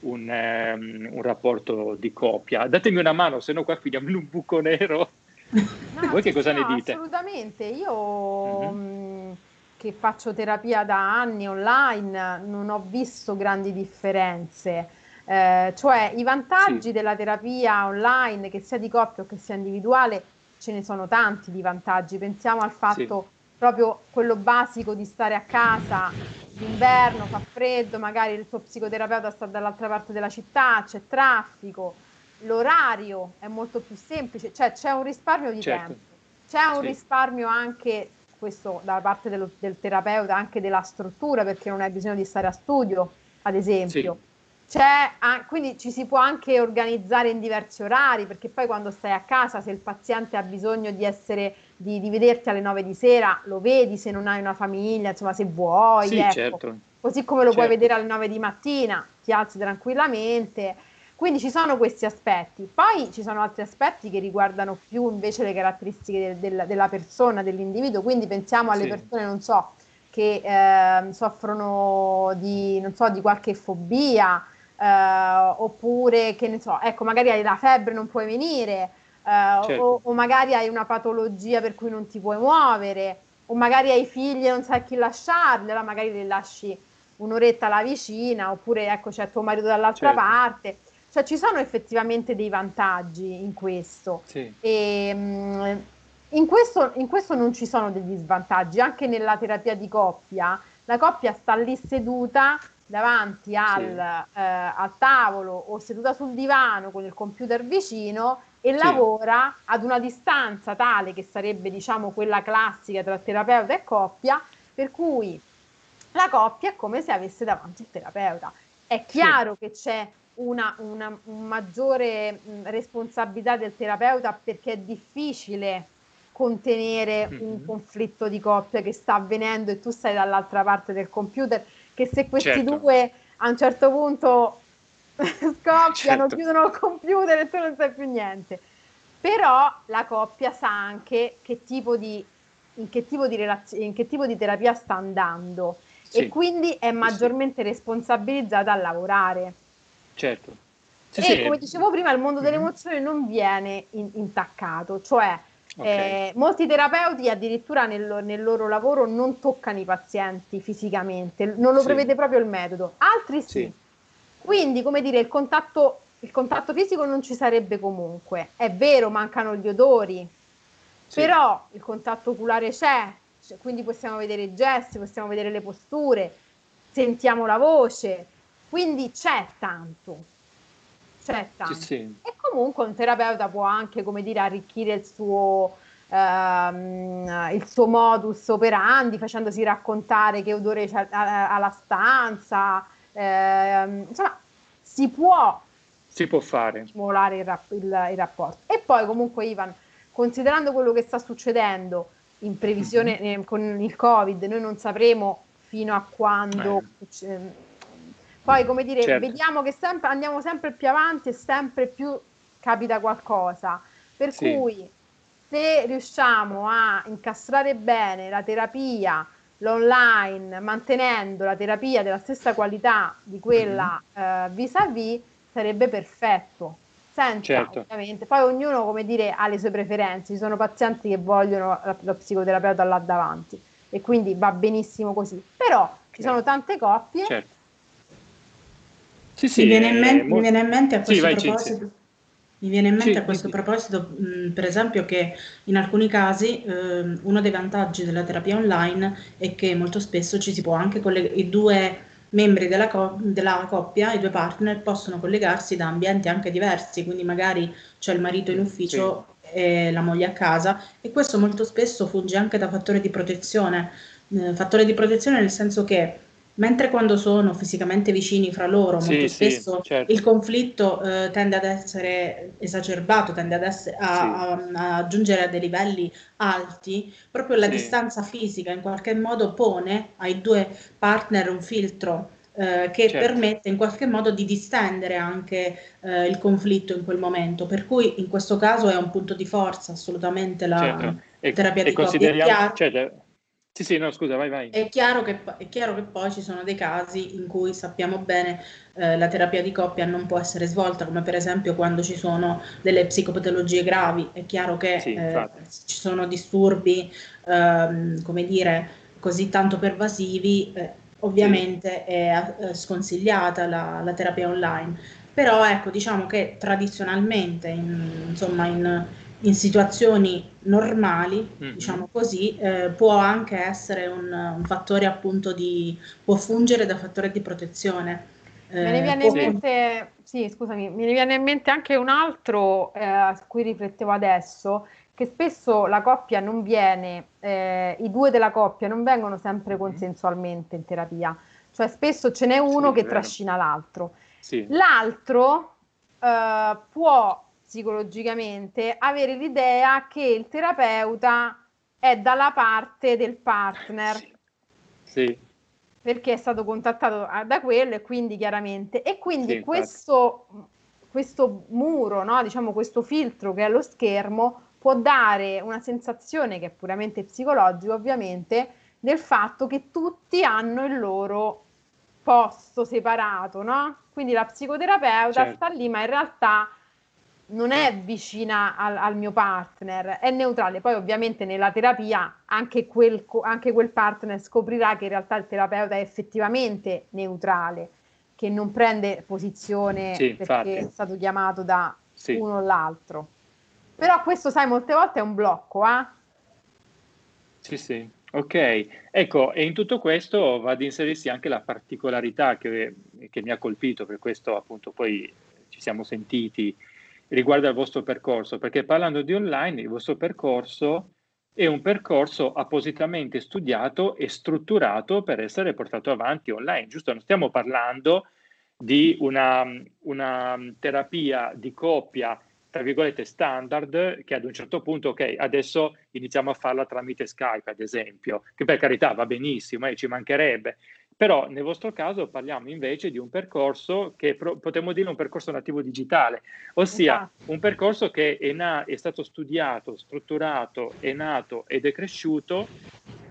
Speaker 1: un, um, un rapporto di coppia. Datemi una mano, se no qua finiamo in un buco nero.
Speaker 2: No, *laughs* Voi che cosa no, ne dite? Assolutamente, io mm-hmm. Che faccio terapia da anni online non ho visto grandi differenze. Eh, cioè i vantaggi sì. della terapia online, che sia di coppia o che sia individuale, ce ne sono tanti di vantaggi. Pensiamo al fatto proprio quello basico di stare a casa d'inverno, fa freddo, magari il tuo psicoterapeuta sta dall'altra parte della città, c'è traffico, l'orario è molto più semplice, cioè c'è un risparmio di certo. tempo, c'è un sì. risparmio anche, questo da parte dello, del terapeuta, anche della struttura, perché non hai bisogno di stare a studio, ad esempio. Sì. C'è, quindi ci si può anche organizzare in diversi orari, perché poi quando stai a casa, se il paziente ha bisogno di essere di, di, vederti alle 9 di sera, lo vedi se non hai una famiglia, insomma, se vuoi. Sì, ecco. certo. Così come lo certo. puoi vedere alle 9 di mattina, ti alzi tranquillamente. Quindi ci sono questi aspetti. Poi ci sono altri aspetti che riguardano più invece le caratteristiche del, del, della persona, dell'individuo. Quindi pensiamo alle sì. persone, non so, che eh, soffrono di, non so, di qualche fobia, eh, oppure che ne so, ecco, magari hai la febbre, non puoi venire eh, certo. o, o, magari hai una patologia per cui non ti puoi muovere, o magari hai figli e non sai chi lasciarli, allora magari li lasci un'oretta alla vicina, oppure ecco c'è tuo marito dall'altra certo. parte. Cioè ci sono effettivamente dei vantaggi in questo. Sì. E, um, in, questo, in questo non ci sono degli svantaggi, anche nella terapia di coppia, la coppia sta lì seduta davanti al, sì. eh, al, tavolo o seduta sul divano con il computer vicino e sì. lavora ad una distanza tale che sarebbe diciamo quella classica tra terapeuta e coppia, per cui la coppia è come se avesse davanti il terapeuta. È chiaro sì. che c'è una, una un maggiore mh, responsabilità del terapeuta perché è difficile contenere mm-hmm. un conflitto di coppia che sta avvenendo e tu stai dall'altra parte del computer, che se questi certo. due a un certo punto *laughs* scoppiano, certo. chiudono il computer e tu non sai più niente. Però la coppia sa anche che tipo di, in, che tipo di relaz- in che tipo di terapia sta andando sì. e quindi è maggiormente responsabilizzata a lavorare.
Speaker 1: Certo.
Speaker 2: Sì, e come dicevo prima, il mondo delle mm-hmm. emozioni non viene in- intaccato, cioè Okay. Eh, molti terapeuti addirittura nel, nel, loro lavoro non toccano i pazienti fisicamente, non lo sì. prevede proprio il metodo, altri sì. sì. Quindi, come dire, il contatto, il contatto, fisico non ci sarebbe comunque. È vero, mancano gli odori, sì. però il contatto oculare c'è, cioè, quindi possiamo vedere i gesti, possiamo vedere le posture, sentiamo la voce, quindi c'è tanto. C'è tanto. Sì, sì. E comunque un terapeuta può anche, come dire, arricchire il suo, ehm, il suo modus operandi facendosi raccontare che odore c'è alla stanza, eh, insomma, si può,
Speaker 1: si può fare.
Speaker 2: stimolare il, rap- il, il, rapporto. E poi comunque Ivan, considerando quello che sta succedendo in previsione mm-hmm. eh, con il Covid, noi non sapremo fino a quando... Eh. Poi, come dire, certo. vediamo che sempre, andiamo sempre più avanti e sempre più capita qualcosa. Per sì. cui, se riusciamo a incastrare bene la terapia, l'online mantenendo la terapia della stessa qualità di quella mm-hmm. eh, vis-à-vis sarebbe perfetto. Senza, certo. ovviamente. Poi ognuno, come dire, ha le sue preferenze. Ci sono pazienti che vogliono lo psicoterapeuta là davanti. e quindi va benissimo così. Però ci sono tante coppie.
Speaker 1: Certo. Sì, sì,
Speaker 3: mi, viene in mente, molto... mi viene in mente a questo sì, proposito.
Speaker 1: Vai,
Speaker 3: mi viene in mente sì, a questo proposito, mh, per esempio, che in alcuni casi eh, uno dei vantaggi della terapia online è che molto spesso ci si può anche collegare, i due membri della, co- della, coppia, i due partner, possono collegarsi da ambienti anche diversi, quindi magari c'è il marito in ufficio sì. e la moglie a casa e questo molto spesso funge anche da fattore di protezione, eh, fattore di protezione nel senso che Mentre quando sono fisicamente vicini fra loro, molto sì, spesso sì, certo. il conflitto eh, tende ad essere esacerbato, tende ad essere, a, sì. a, a, giungere a dei livelli alti, proprio la distanza fisica in qualche modo pone ai due partner un filtro eh, che certo. permette in qualche modo di distendere anche eh, il conflitto in quel momento. Per cui in questo caso è un punto di forza assolutamente la certo. e, terapia e di coppia.
Speaker 1: Sì, sì, no, scusa, vai, vai.
Speaker 3: È chiaro che, è chiaro che poi ci sono dei casi in cui sappiamo bene eh, la terapia di coppia non può essere svolta, come per esempio quando ci sono delle psicopatologie gravi. È chiaro che sì, eh, ci sono disturbi, ehm, come dire, così tanto pervasivi, eh, ovviamente sì. è eh, sconsigliata la, la, terapia online. Però ecco, diciamo che tradizionalmente, in, insomma, in in situazioni normali, mm-hmm. diciamo così, eh, può anche essere un, un, fattore appunto di, può fungere da fattore di protezione.
Speaker 2: Eh, me ne viene può... in mente, sì, scusami, me ne viene in mente anche un altro eh, su cui riflettevo adesso, che spesso la coppia non viene, eh, i due della coppia non vengono sempre mm-hmm. consensualmente in terapia, cioè spesso ce n'è uno sì, che trascina l'altro. Sì. L'altro eh, può psicologicamente avere l'idea che il terapeuta è dalla parte del partner. Sì.
Speaker 1: sì.
Speaker 2: Perché è stato contattato da quello e quindi chiaramente. E quindi sì, questo, questo muro, no? diciamo questo filtro che è lo schermo, può dare una sensazione che è puramente psicologica, ovviamente, del fatto che tutti hanno il loro posto separato, no? Quindi la psicoterapeuta certo. sta lì, ma in realtà non è vicina al, al, mio partner, è neutrale. Poi ovviamente nella terapia anche quel, anche quel, partner scoprirà che in realtà il terapeuta è effettivamente neutrale, che non prende posizione sì, perché infatti. è stato chiamato da sì. uno o l'altro. Però questo, sai, molte volte è un blocco, eh?
Speaker 1: Sì, sì. Ok, ecco, e in tutto questo va ad inserirsi anche la particolarità che, che mi ha colpito, per questo appunto poi ci siamo sentiti riguardo al vostro percorso, perché parlando di online, il vostro percorso è un percorso appositamente studiato e strutturato per essere portato avanti online, giusto? Non stiamo parlando di una, una terapia di coppia, tra virgolette, standard, che ad un certo punto, ok, adesso iniziamo a farla tramite Skype, ad esempio, che per carità va benissimo e eh, ci mancherebbe, però nel vostro caso parliamo invece di un percorso che pro- potremmo dire un percorso nativo digitale, ossia esatto. un percorso che è, na- è stato studiato, strutturato, è nato ed è cresciuto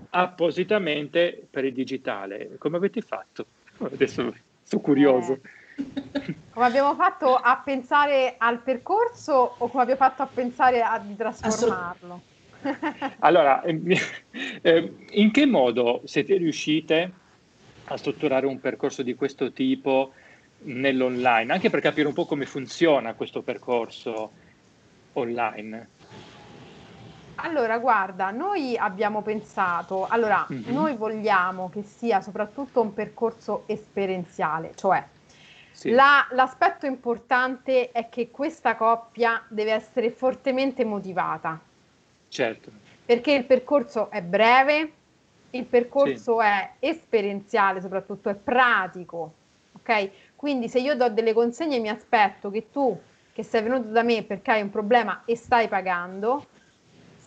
Speaker 1: appositamente per il digitale. Come avete fatto? Adesso sono curioso.
Speaker 2: Eh, come abbiamo fatto a pensare al percorso o come abbiamo fatto a pensare a, di trasformarlo?
Speaker 1: allora, *laughs* eh, in che modo siete riuscite a strutturare un percorso di questo tipo nell'online, anche per capire un po' come funziona questo percorso online.
Speaker 2: Allora, guarda, noi abbiamo pensato, allora, mm-hmm. noi vogliamo che sia soprattutto un percorso esperienziale, cioè sì. la, l'aspetto importante è che questa coppia deve essere fortemente motivata.
Speaker 1: Certo.
Speaker 2: Perché il percorso è breve, il percorso sì. è esperienziale, soprattutto è pratico, ok? Quindi se io do delle consegne mi aspetto che tu, che sei venuto da me perché hai un problema e stai pagando,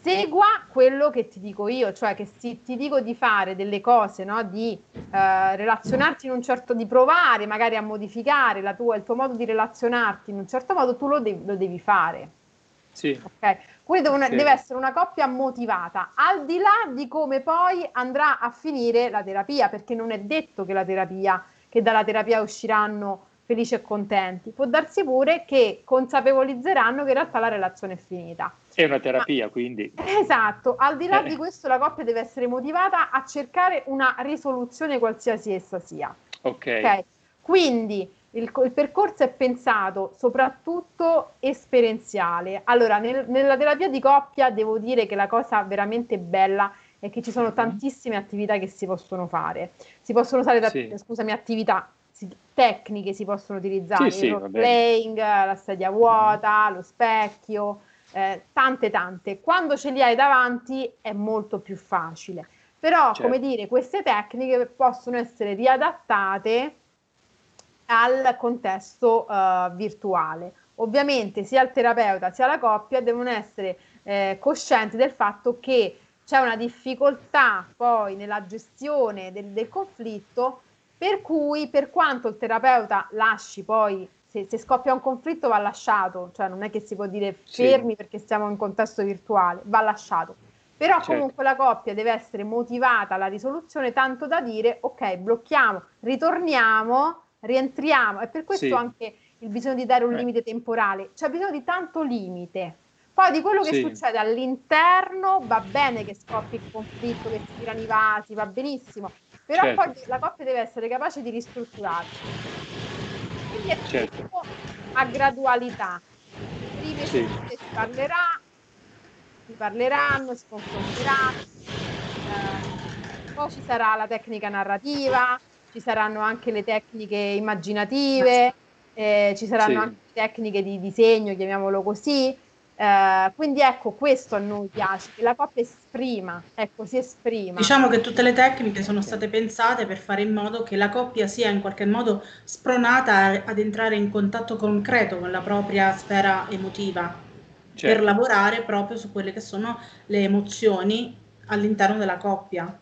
Speaker 2: segua quello che ti dico io, cioè che se ti dico di fare delle cose, no? di eh, relazionarti in un certo, di provare magari a modificare tua, il tuo modo di relazionarti in un certo modo, tu lo devi, lo devi fare.
Speaker 1: Sì.
Speaker 2: Okay? Quindi devono, sì. deve essere una coppia motivata, al di là di come poi andrà a finire la terapia, perché non è detto che la terapia, che dalla terapia usciranno felici e contenti. Può darsi pure che consapevolizzeranno che in realtà la relazione è finita.
Speaker 1: È una terapia, Ma, quindi.
Speaker 2: Esatto, al di là eh. di questo la coppia deve essere motivata a cercare una risoluzione qualsiasi essa sia.
Speaker 1: Ok.
Speaker 2: okay? Quindi il, il, percorso è pensato soprattutto esperienziale. Allora, nel, nella terapia di coppia devo dire che la cosa veramente bella è che ci sono mm-hmm. tantissime attività che si possono fare. Si possono usare, sì. scusami, attività tecniche si possono utilizzare, sì, sì, il playing, la sedia vuota, mm-hmm. lo specchio, eh, tante tante. Quando ce li hai davanti è molto più facile. Però, certo. come dire, queste tecniche possono essere riadattate al contesto uh, virtuale. Ovviamente sia il terapeuta sia la coppia devono essere eh, coscienti del fatto che c'è una difficoltà poi nella gestione del, del, conflitto, per cui per quanto il terapeuta lasci poi, se, se, scoppia un conflitto va lasciato, cioè non è che si può dire fermi sì. perché siamo in contesto virtuale, va lasciato. Però certo. comunque la coppia deve essere motivata alla risoluzione tanto da dire ok, blocchiamo, ritorniamo rientriamo. E per questo sì. anche il bisogno di dare un eh. limite temporale. C'è bisogno di tanto limite. Poi di quello che sì. succede all'interno va bene che scoppi il conflitto, che si tirano i vasi, va benissimo, però certo. poi la coppia deve essere capace di ristrutturarsi. Quindi è certo. tutto a gradualità. Prima sì. si parlerà, si parleranno, si confronteranno, eh, poi ci sarà la tecnica narrativa, ci saranno anche le tecniche immaginative, eh, ci saranno sì. anche tecniche di disegno, chiamiamolo così. Eh, quindi ecco, questo a noi piace, che la coppia esprima, ecco, si esprima.
Speaker 3: Diciamo che tutte le tecniche sono state pensate per fare in modo che la coppia sia in qualche modo spronata ad entrare in contatto concreto con la propria sfera emotiva, certo. per lavorare proprio su quelle che sono le emozioni all'interno della coppia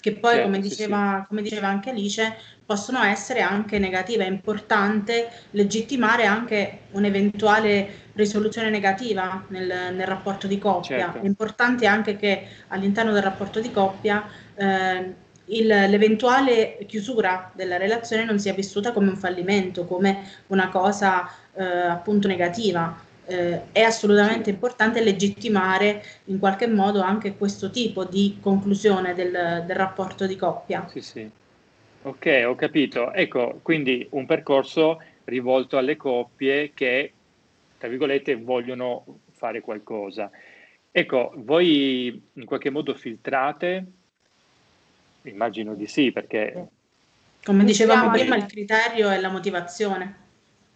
Speaker 3: che poi, certo, come, diceva, sì, sì. come diceva anche Alice, possono essere anche negative. È importante legittimare anche un'eventuale risoluzione negativa nel, nel rapporto di coppia. Certo. È importante anche che all'interno del rapporto di coppia eh, il, l'eventuale chiusura della relazione non sia vissuta come un fallimento, come una cosa eh, appunto negativa eh, è assolutamente sì. importante legittimare in qualche modo anche questo tipo di conclusione del, del rapporto di coppia.
Speaker 1: Sì, sì. Ok, ho capito. Ecco, quindi un percorso rivolto alle coppie che, tra virgolette, vogliono fare qualcosa. Ecco, voi in qualche modo filtrate? Immagino di sì, perché...
Speaker 3: Come dicevamo prima, il criterio è la motivazione.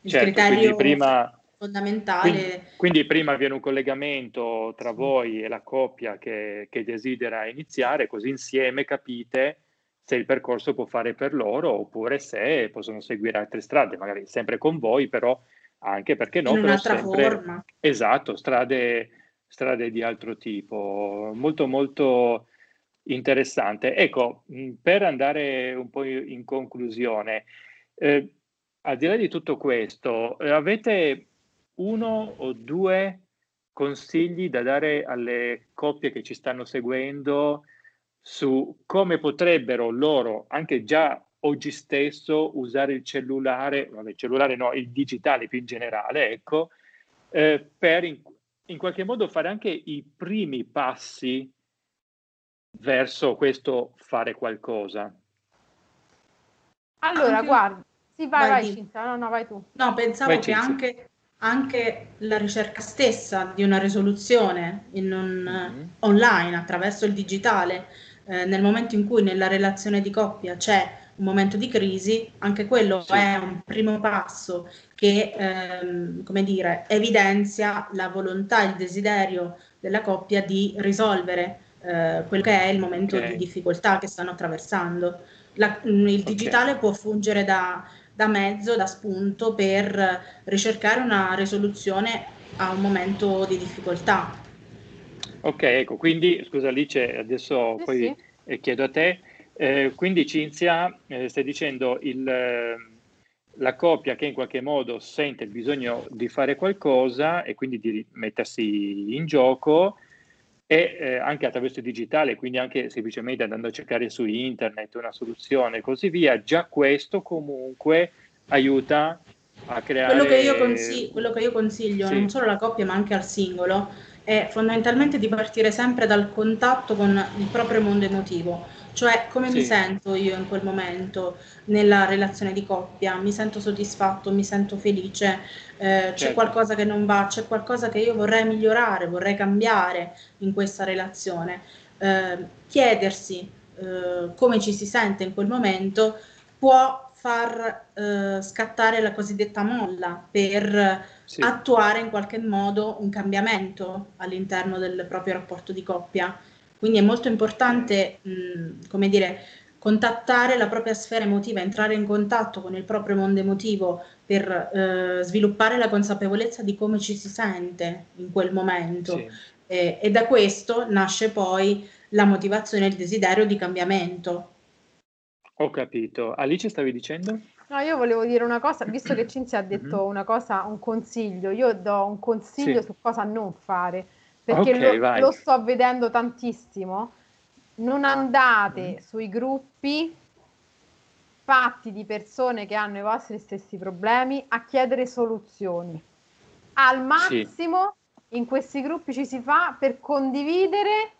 Speaker 1: Il certo, criterio prima
Speaker 3: fondamentale.
Speaker 1: Quindi, quindi, prima avviene un collegamento tra voi e la coppia che, che, desidera iniziare, così insieme capite se il percorso può fare per loro oppure se possono seguire altre strade, magari sempre con voi, però anche perché no,
Speaker 3: in un'altra sempre, forma.
Speaker 1: Esatto, strade, strade di altro tipo. Molto molto interessante. Ecco, per andare un po' in conclusione, eh, al di là di tutto questo, eh, avete uno o due consigli da dare alle coppie che ci stanno seguendo su come potrebbero loro, anche già oggi stesso, usare il cellulare, vabbè, il cellulare no, il digitale più in generale, ecco, eh, per in, in, qualche modo fare anche i primi passi verso questo fare qualcosa.
Speaker 2: Allora, anche... guarda, sì, vai, vai, vai Cinzia, no, no, vai tu.
Speaker 3: No, pensavo vai, che Cinzia. anche anche la ricerca stessa di una risoluzione un, mm-hmm. online attraverso il digitale, eh, nel momento in cui nella relazione di coppia c'è un momento di crisi, anche quello sì. è un primo passo che, ehm, come dire, evidenzia la volontà, il desiderio della coppia di risolvere eh, quello che è il momento okay. di difficoltà che stanno attraversando. La, il digitale okay. può fungere da da mezzo, da spunto per ricercare una risoluzione a un momento di difficoltà.
Speaker 1: Ok, ecco, quindi scusa Alice, adesso sì, poi sì. Eh, chiedo a te, eh, quindi Cinzia eh, stai dicendo il, eh, la coppia che in qualche modo sente il bisogno di fare qualcosa e quindi di mettersi in gioco e eh, anche attraverso il digitale, quindi anche semplicemente andando a cercare su internet una soluzione e così via, già questo comunque aiuta a creare...
Speaker 3: Quello che io, consiglio, quello che io consiglio sì. non solo alla coppia ma anche al singolo è fondamentalmente di partire sempre dal contatto con il proprio mondo emotivo, cioè come sì. mi sento io in quel momento nella relazione di coppia, mi sento soddisfatto, mi sento felice, eh, c'è certo. qualcosa che non va, c'è qualcosa che io vorrei migliorare, vorrei cambiare in questa relazione. Eh, chiedersi eh, come ci si sente in quel momento può far eh, scattare la cosiddetta molla per sì. attuare in qualche modo un cambiamento all'interno del proprio rapporto di coppia. Quindi è molto importante, mh, come dire, contattare la propria sfera emotiva, entrare in contatto con il proprio mondo emotivo per eh, sviluppare la consapevolezza di come ci si sente in quel momento. Sì. E, e da questo nasce poi la motivazione e il desiderio di cambiamento.
Speaker 1: Ho capito. Alice stavi dicendo?
Speaker 2: No, io volevo dire una cosa, visto che *clears throat* Cinzia ha detto mm-hmm. una cosa, un consiglio, io do un consiglio sì. su cosa non fare, perché okay, lo, lo, sto vedendo tantissimo. Non andate mm. sui gruppi fatti di persone che hanno i vostri stessi problemi a chiedere soluzioni. Al massimo sì. in questi gruppi ci si fa per condividere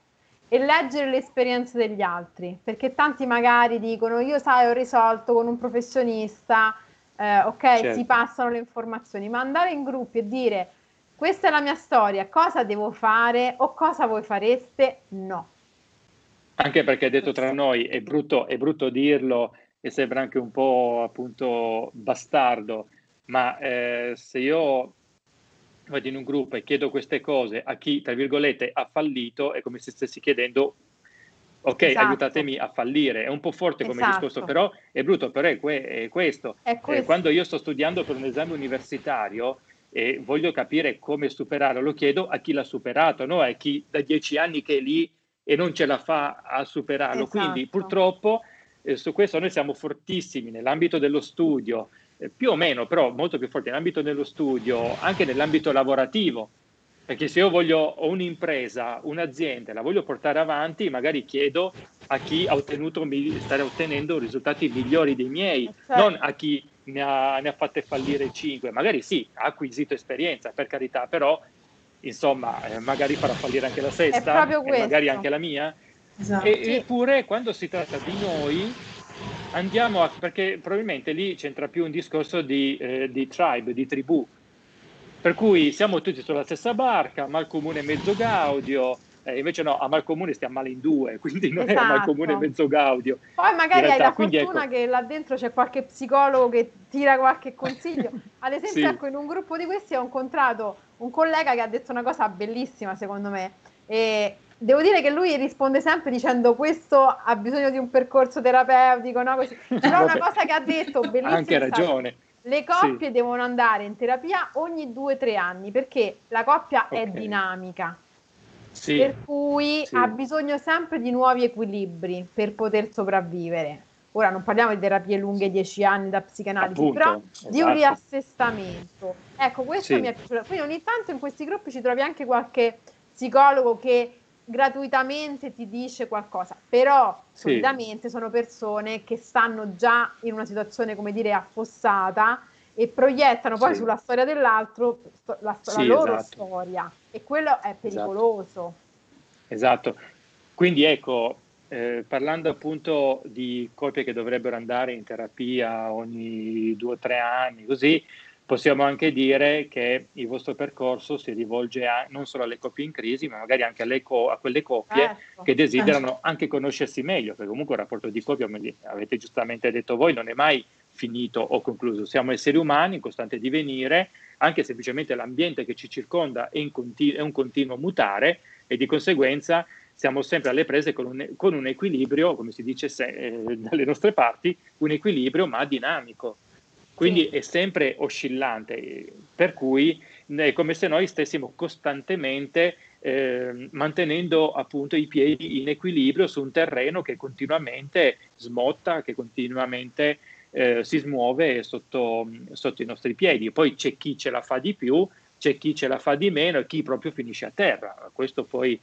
Speaker 2: e leggere le esperienze degli altri, perché tanti magari dicono io sai ho risolto con un professionista, eh, ok, certo. si passano le informazioni, ma andare in gruppi e dire questa è la mia storia, cosa devo fare o cosa voi fareste? No.
Speaker 1: Anche perché detto tra noi è brutto, è brutto dirlo e sembra anche un po' appunto bastardo, ma eh, se io vado in un gruppo e chiedo queste cose a chi, tra virgolette, ha fallito, è come se stessi chiedendo, ok, esatto. aiutatemi a fallire. È un po' forte come esatto. discorso, però è brutto, però è, que- è questo. È eh, quando io sto studiando per un esame universitario e voglio capire come superarlo, lo chiedo a chi l'ha superato, no? a chi da dieci anni che è lì e non ce la fa a superarlo. Esatto. Quindi purtroppo eh, su questo noi siamo fortissimi nell'ambito dello studio, eh, più o meno, però molto più forte nell'ambito dello studio, anche nell'ambito lavorativo. Perché se io voglio ho un'impresa, un'azienda, la voglio portare avanti, magari chiedo a chi ha ottenuto, sta ottenendo risultati migliori dei miei, certo. non a chi ne ha, ne ha fatte fallire cinque. Magari sì, ha acquisito esperienza, per carità, però insomma, eh, magari farà fallire anche la sesta, e magari anche la mia. Esatto. E, eppure quando si tratta di noi, andiamo a, perché probabilmente lì c'entra più un discorso di, eh, di tribe, di tribù, per cui siamo tutti sulla stessa barca, mal comune mezzo gaudio, eh, invece no, a mal comune stiamo male in due, *laughs* quindi non esatto. è mal comune esatto. mezzo gaudio.
Speaker 2: Poi magari hai la fortuna ecco... che là dentro c'è qualche psicologo che tira qualche consiglio. Ad *laughs* esempio, sì. ecco, in un gruppo di questi ho incontrato un collega che ha detto una cosa bellissima, secondo me. E devo dire che lui risponde sempre dicendo questo ha bisogno di un percorso terapeutico, no? *laughs* Però una cosa che ha detto bellissima.
Speaker 1: Anche ragione.
Speaker 2: Le coppie sì. devono andare in terapia ogni due o tre anni perché la coppia okay. è dinamica. Sì. Per cui sì. ha bisogno sempre di nuovi equilibri per poter sopravvivere. Ora non parliamo di terapie lunghe, dieci anni da psicanalisi, Appunto, però esatto. di un esatto. riassestamento. Ecco, questo mi è piaciuto. Quindi ogni tanto in questi gruppi ci trovi anche qualche psicologo che gratuitamente ti dice qualcosa, però sì. solitamente sono persone che stanno già in una situazione, come dire, affossata e proiettano poi sì. sulla storia dell'altro la, sì, la loro esatto. storia e quello è pericoloso.
Speaker 1: Esatto. esatto. Quindi ecco, eh, parlando appunto di coppie che dovrebbero andare in terapia ogni due o tre anni, così, Possiamo anche dire che il vostro percorso si rivolge a, non solo alle coppie in crisi, ma magari anche co- a quelle coppie ecco. che desiderano anche conoscersi meglio, perché comunque il rapporto di coppia, come avete giustamente detto voi, non è mai finito o concluso. Siamo esseri umani in costante divenire, anche semplicemente l'ambiente che ci circonda è, continu- è un continuo mutare e di conseguenza siamo sempre alle prese con un, con un equilibrio, come si dice se, eh, dalle nostre parti, un equilibrio ma dinamico quindi sì. è sempre oscillante, per cui è come se noi stessimo costantemente eh, mantenendo appunto i piedi in equilibrio su un terreno che continuamente smotta, che continuamente eh, si smuove sotto, sotto, i nostri piedi. Poi c'è chi ce la fa di più, c'è chi ce la fa di meno e chi proprio finisce a terra. Questo poi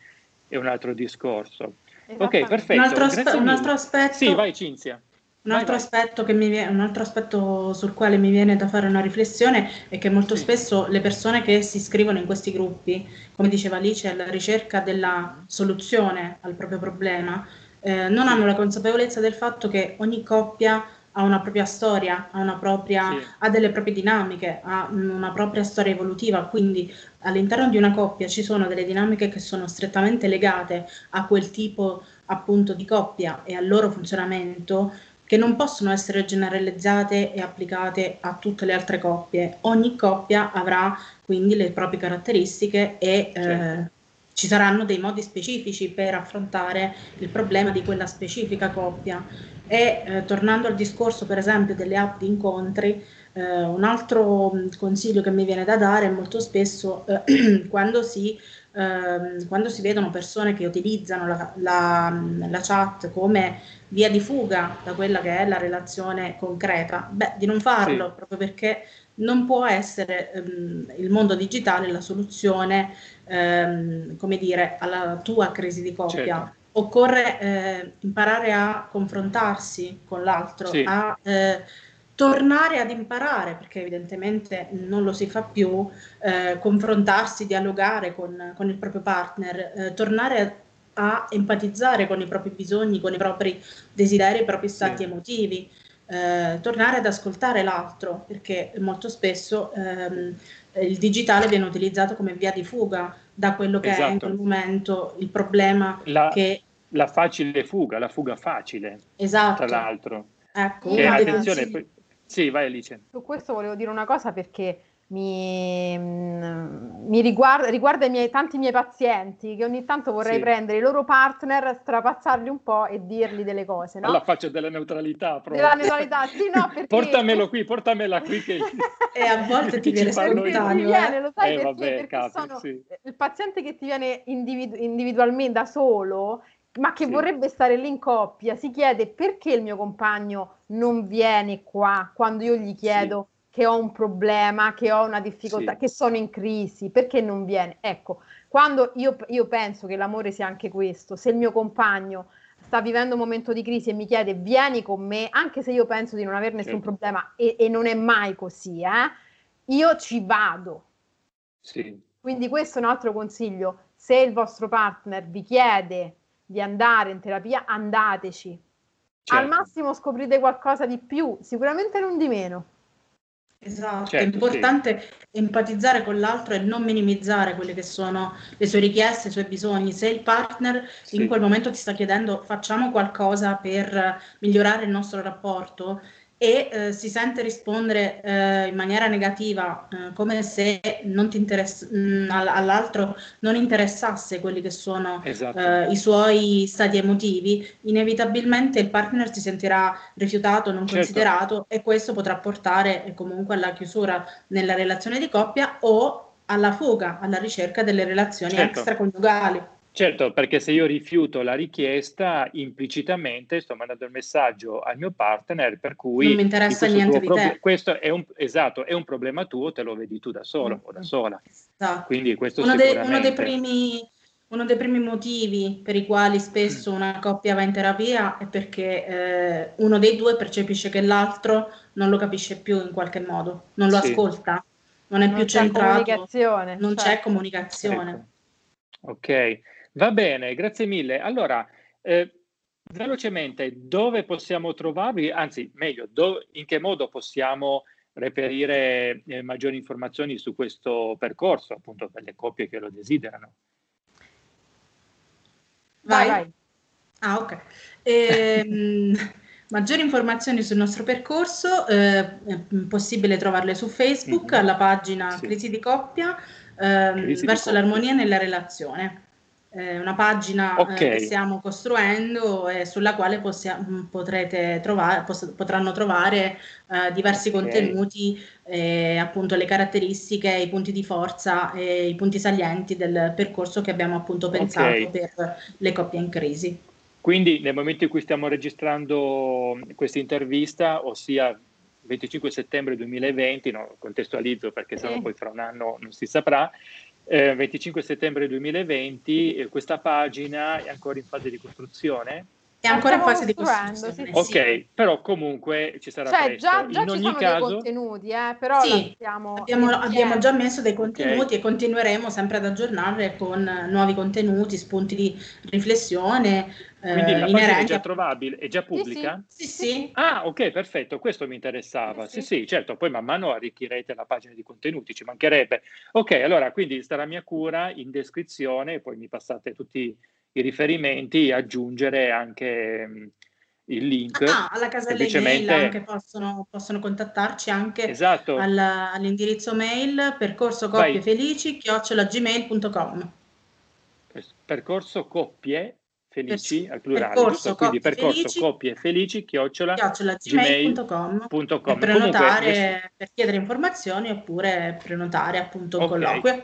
Speaker 1: è un altro discorso. Ok, perfetto.
Speaker 3: Un altro, aspe- un altro aspetto.
Speaker 1: Sì, vai Cinzia
Speaker 3: Un altro, viene, un altro, aspetto sul quale mi viene da fare una riflessione è che molto sì. spesso le persone che si iscrivono in questi gruppi, come diceva Alice, alla ricerca della soluzione al proprio problema, eh, non hanno la consapevolezza del fatto che ogni coppia ha una propria storia, ha, propria, sì. ha delle proprie dinamiche, ha una propria storia evolutiva, quindi all'interno di una coppia ci sono delle dinamiche che sono strettamente legate a quel tipo appunto di coppia e al loro funzionamento che non possono essere generalizzate e applicate a tutte le altre coppie. Ogni coppia avrà quindi le proprie caratteristiche e eh, ci saranno dei modi specifici per affrontare il problema di quella specifica coppia. E eh, tornando al discorso, per esempio, delle app di incontri, eh, un altro consiglio che mi viene da dare è molto spesso eh, *clears throat* quando si ehm, quando si vedono persone che utilizzano la, la, la, chat come via di fuga da quella che è la relazione concreta, beh, di non farlo sì. proprio perché non può essere ehm, il mondo digitale la soluzione, ehm, come dire, alla tua crisi di coppia. Certo. Occorre eh, imparare a confrontarsi con l'altro, sì. a eh, tornare ad imparare, perché evidentemente non lo si fa più, eh, confrontarsi, dialogare con, con, il proprio partner, eh, tornare a, a, empatizzare con i propri bisogni, con i propri desideri, i propri stati sì. emotivi, eh, tornare ad ascoltare l'altro, perché molto spesso ehm, il digitale viene utilizzato come via di fuga da quello che esatto. è in esatto. quel momento il problema
Speaker 1: la,
Speaker 3: che...
Speaker 1: La facile fuga, la fuga facile,
Speaker 3: esatto.
Speaker 1: tra l'altro.
Speaker 3: Ecco,
Speaker 1: che, attenzione, poi, sì, vai Alice.
Speaker 2: Su questo volevo dire una cosa perché mi, mm, mi riguarda, riguarda i miei, tanti miei pazienti che ogni tanto vorrei sì. prendere i loro partner, strapazzarli un po' e dirgli delle cose. No?
Speaker 1: Alla faccia della neutralità.
Speaker 2: Proprio. Della neutralità, sì, no, *laughs* perché...
Speaker 1: Portamelo qui, portamela qui che... *laughs*
Speaker 3: e a volte ti viene
Speaker 2: spontaneo. Viene, lo sai eh, perché? Vabbè, perché capi, sono sì. il paziente che ti viene individu- individualmente da solo ma che sì. vorrebbe stare lì in coppia, si chiede perché il mio compagno non viene qua quando io gli chiedo sì. Che ho un problema, che ho una difficoltà, sì. che sono in crisi, perché non viene? Ecco, quando io, io penso che l'amore sia anche questo, se il mio compagno sta vivendo un momento di crisi e mi chiede vieni con me, anche se io penso di non avere nessun certo. problema e, e, non è mai così, eh, io ci vado.
Speaker 1: Sì.
Speaker 2: Quindi questo è un altro consiglio, se il vostro partner vi chiede di andare in terapia, andateci. Certo. Al massimo scoprite qualcosa di più, sicuramente non di meno.
Speaker 3: Esatto, certo, è importante sì. empatizzare con l'altro e non minimizzare quelle che sono le sue richieste, i suoi bisogni. Se il partner sì. in quel momento ti sta chiedendo facciamo qualcosa per migliorare il nostro rapporto, e eh, si sente rispondere eh, in maniera negativa, eh, come se mm, all'altro non interessasse quelli che sono esatto. Eh, i suoi stati emotivi, inevitabilmente il partner si sentirà rifiutato, non certo. considerato e questo potrà portare eh, comunque alla chiusura nella relazione di coppia o alla fuga, alla ricerca delle relazioni certo. extraconiugali.
Speaker 1: Certo, perché se io rifiuto la richiesta, implicitamente sto mandando il messaggio al mio partner per cui...
Speaker 3: Non mi interessa niente di
Speaker 1: proble- te. Questo è un, esatto, è un problema tuo, te lo vedi tu da solo mm. o da sola. Esatto. Quindi questo
Speaker 3: uno,
Speaker 1: sicuramente...
Speaker 3: de- uno, dei primi, uno dei primi motivi per i quali spesso mm. una coppia va in terapia è perché eh, uno dei due percepisce che l'altro non lo capisce più in qualche modo, non lo sì. ascolta, non è non più centrato,
Speaker 2: comunicazione,
Speaker 3: non certo. c'è comunicazione. Ecco.
Speaker 1: Ok. Va bene, grazie mille. Allora, eh, velocemente, dove possiamo trovarvi, anzi, meglio, do, in che modo possiamo reperire eh, maggiori informazioni su questo percorso, appunto, per le coppie che lo desiderano?
Speaker 3: Vai. vai. Ah, ok. Ehm, *laughs* maggiori informazioni sul nostro percorso eh, è possibile trovarle su Facebook, mm-hmm. alla pagina sì. Crisi di coppia, ehm, Crisi verso di l'armonia nella relazione eh, una pagina eh, okay. eh, che stiamo costruendo e sulla quale possiamo, mm, potrete trovare, poss- potranno trovare eh, diversi okay. contenuti, eh, appunto le caratteristiche, i punti di forza e i punti salienti del percorso che abbiamo appunto pensato okay. per le coppie in crisi.
Speaker 1: Quindi nel momento in cui stiamo registrando questa intervista, ossia 25 settembre 2020, no, contestualizzo perché sennò poi fra un anno non si saprà, eh, 25 settembre 2020, eh, questa pagina è ancora in fase di costruzione?
Speaker 3: È ancora in fase di costruzione.
Speaker 1: Sì, ok, però comunque ci sarà
Speaker 2: cioè,
Speaker 1: presto.
Speaker 2: Già, già
Speaker 1: in
Speaker 2: ogni caso, dei contenuti, eh, però
Speaker 3: sì, abbiamo, abbiamo, già messo dei contenuti okay. e continueremo sempre ad aggiornare con nuovi contenuti, spunti di riflessione.
Speaker 1: Quindi eh, la pagina è già trovabile, è già pubblica?
Speaker 3: Sì, sì. sì.
Speaker 1: Ah, ok, perfetto, questo mi interessava. Sì, sì, certo, poi man mano arricchirete la pagina di contenuti, ci mancherebbe. Ok, allora, quindi starà a mia cura in descrizione, poi mi passate tutti i riferimenti, aggiungere anche mm, il link.
Speaker 3: Ah, alla casella email anche possono, possono contattarci anche
Speaker 1: esatto.
Speaker 3: alla, all'indirizzo mail percorso coppie felici chiocciolagmail.com
Speaker 1: percorso coppie felici al plurale percorso, quindi percorso felici, coppie felici chiocciola, chiocciola gmail.com
Speaker 3: per prenotare Comunque, per chiedere informazioni oppure prenotare appunto un okay. colloquio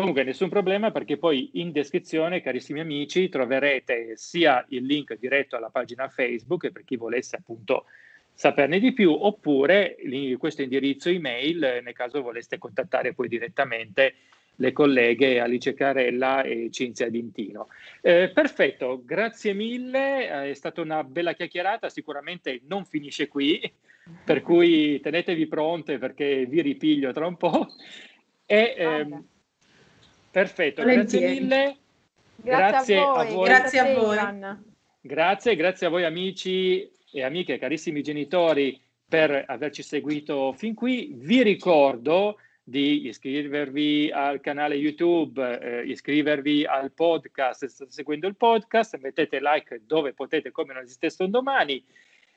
Speaker 1: Comunque nessun problema perché poi in descrizione, carissimi amici, troverete sia il link diretto alla pagina Facebook per chi volesse appunto saperne di più, oppure questo indirizzo email nel caso voleste contattare poi direttamente le colleghe Alice Carella e Cinzia Dintino. Eh, perfetto, grazie mille, è stata una bella chiacchierata, sicuramente non finisce qui, per cui tenetevi pronte perché vi ripiglio tra un po'. E, ehm, Perfetto, grazie mille.
Speaker 2: Grazie, grazie a, voi. a, voi.
Speaker 3: Grazie a voi.
Speaker 1: Grazie, grazie a voi amici e amiche, carissimi genitori, per averci seguito fin qui. Vi ricordo di iscrivervi al canale YouTube, eh, iscrivervi al podcast, se state seguendo il podcast, mettete like dove potete come non esistesse un domani.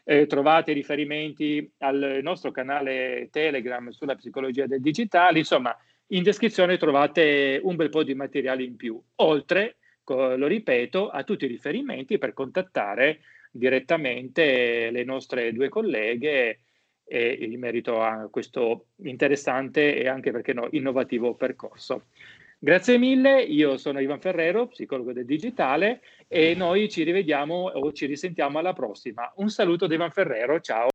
Speaker 1: Eh, trovate riferimenti al nostro canale Telegram sulla psicologia del digitale, insomma in descrizione trovate un bel po' di materiale in più, oltre, lo ripeto, a tutti i riferimenti per contattare direttamente le nostre due colleghe e in merito a questo interessante e anche perché no, innovativo percorso. Grazie mille, io sono Ivan Ferrero, psicologo del digitale e noi ci rivediamo o ci risentiamo alla prossima. Un saluto da Ivan Ferrero, ciao.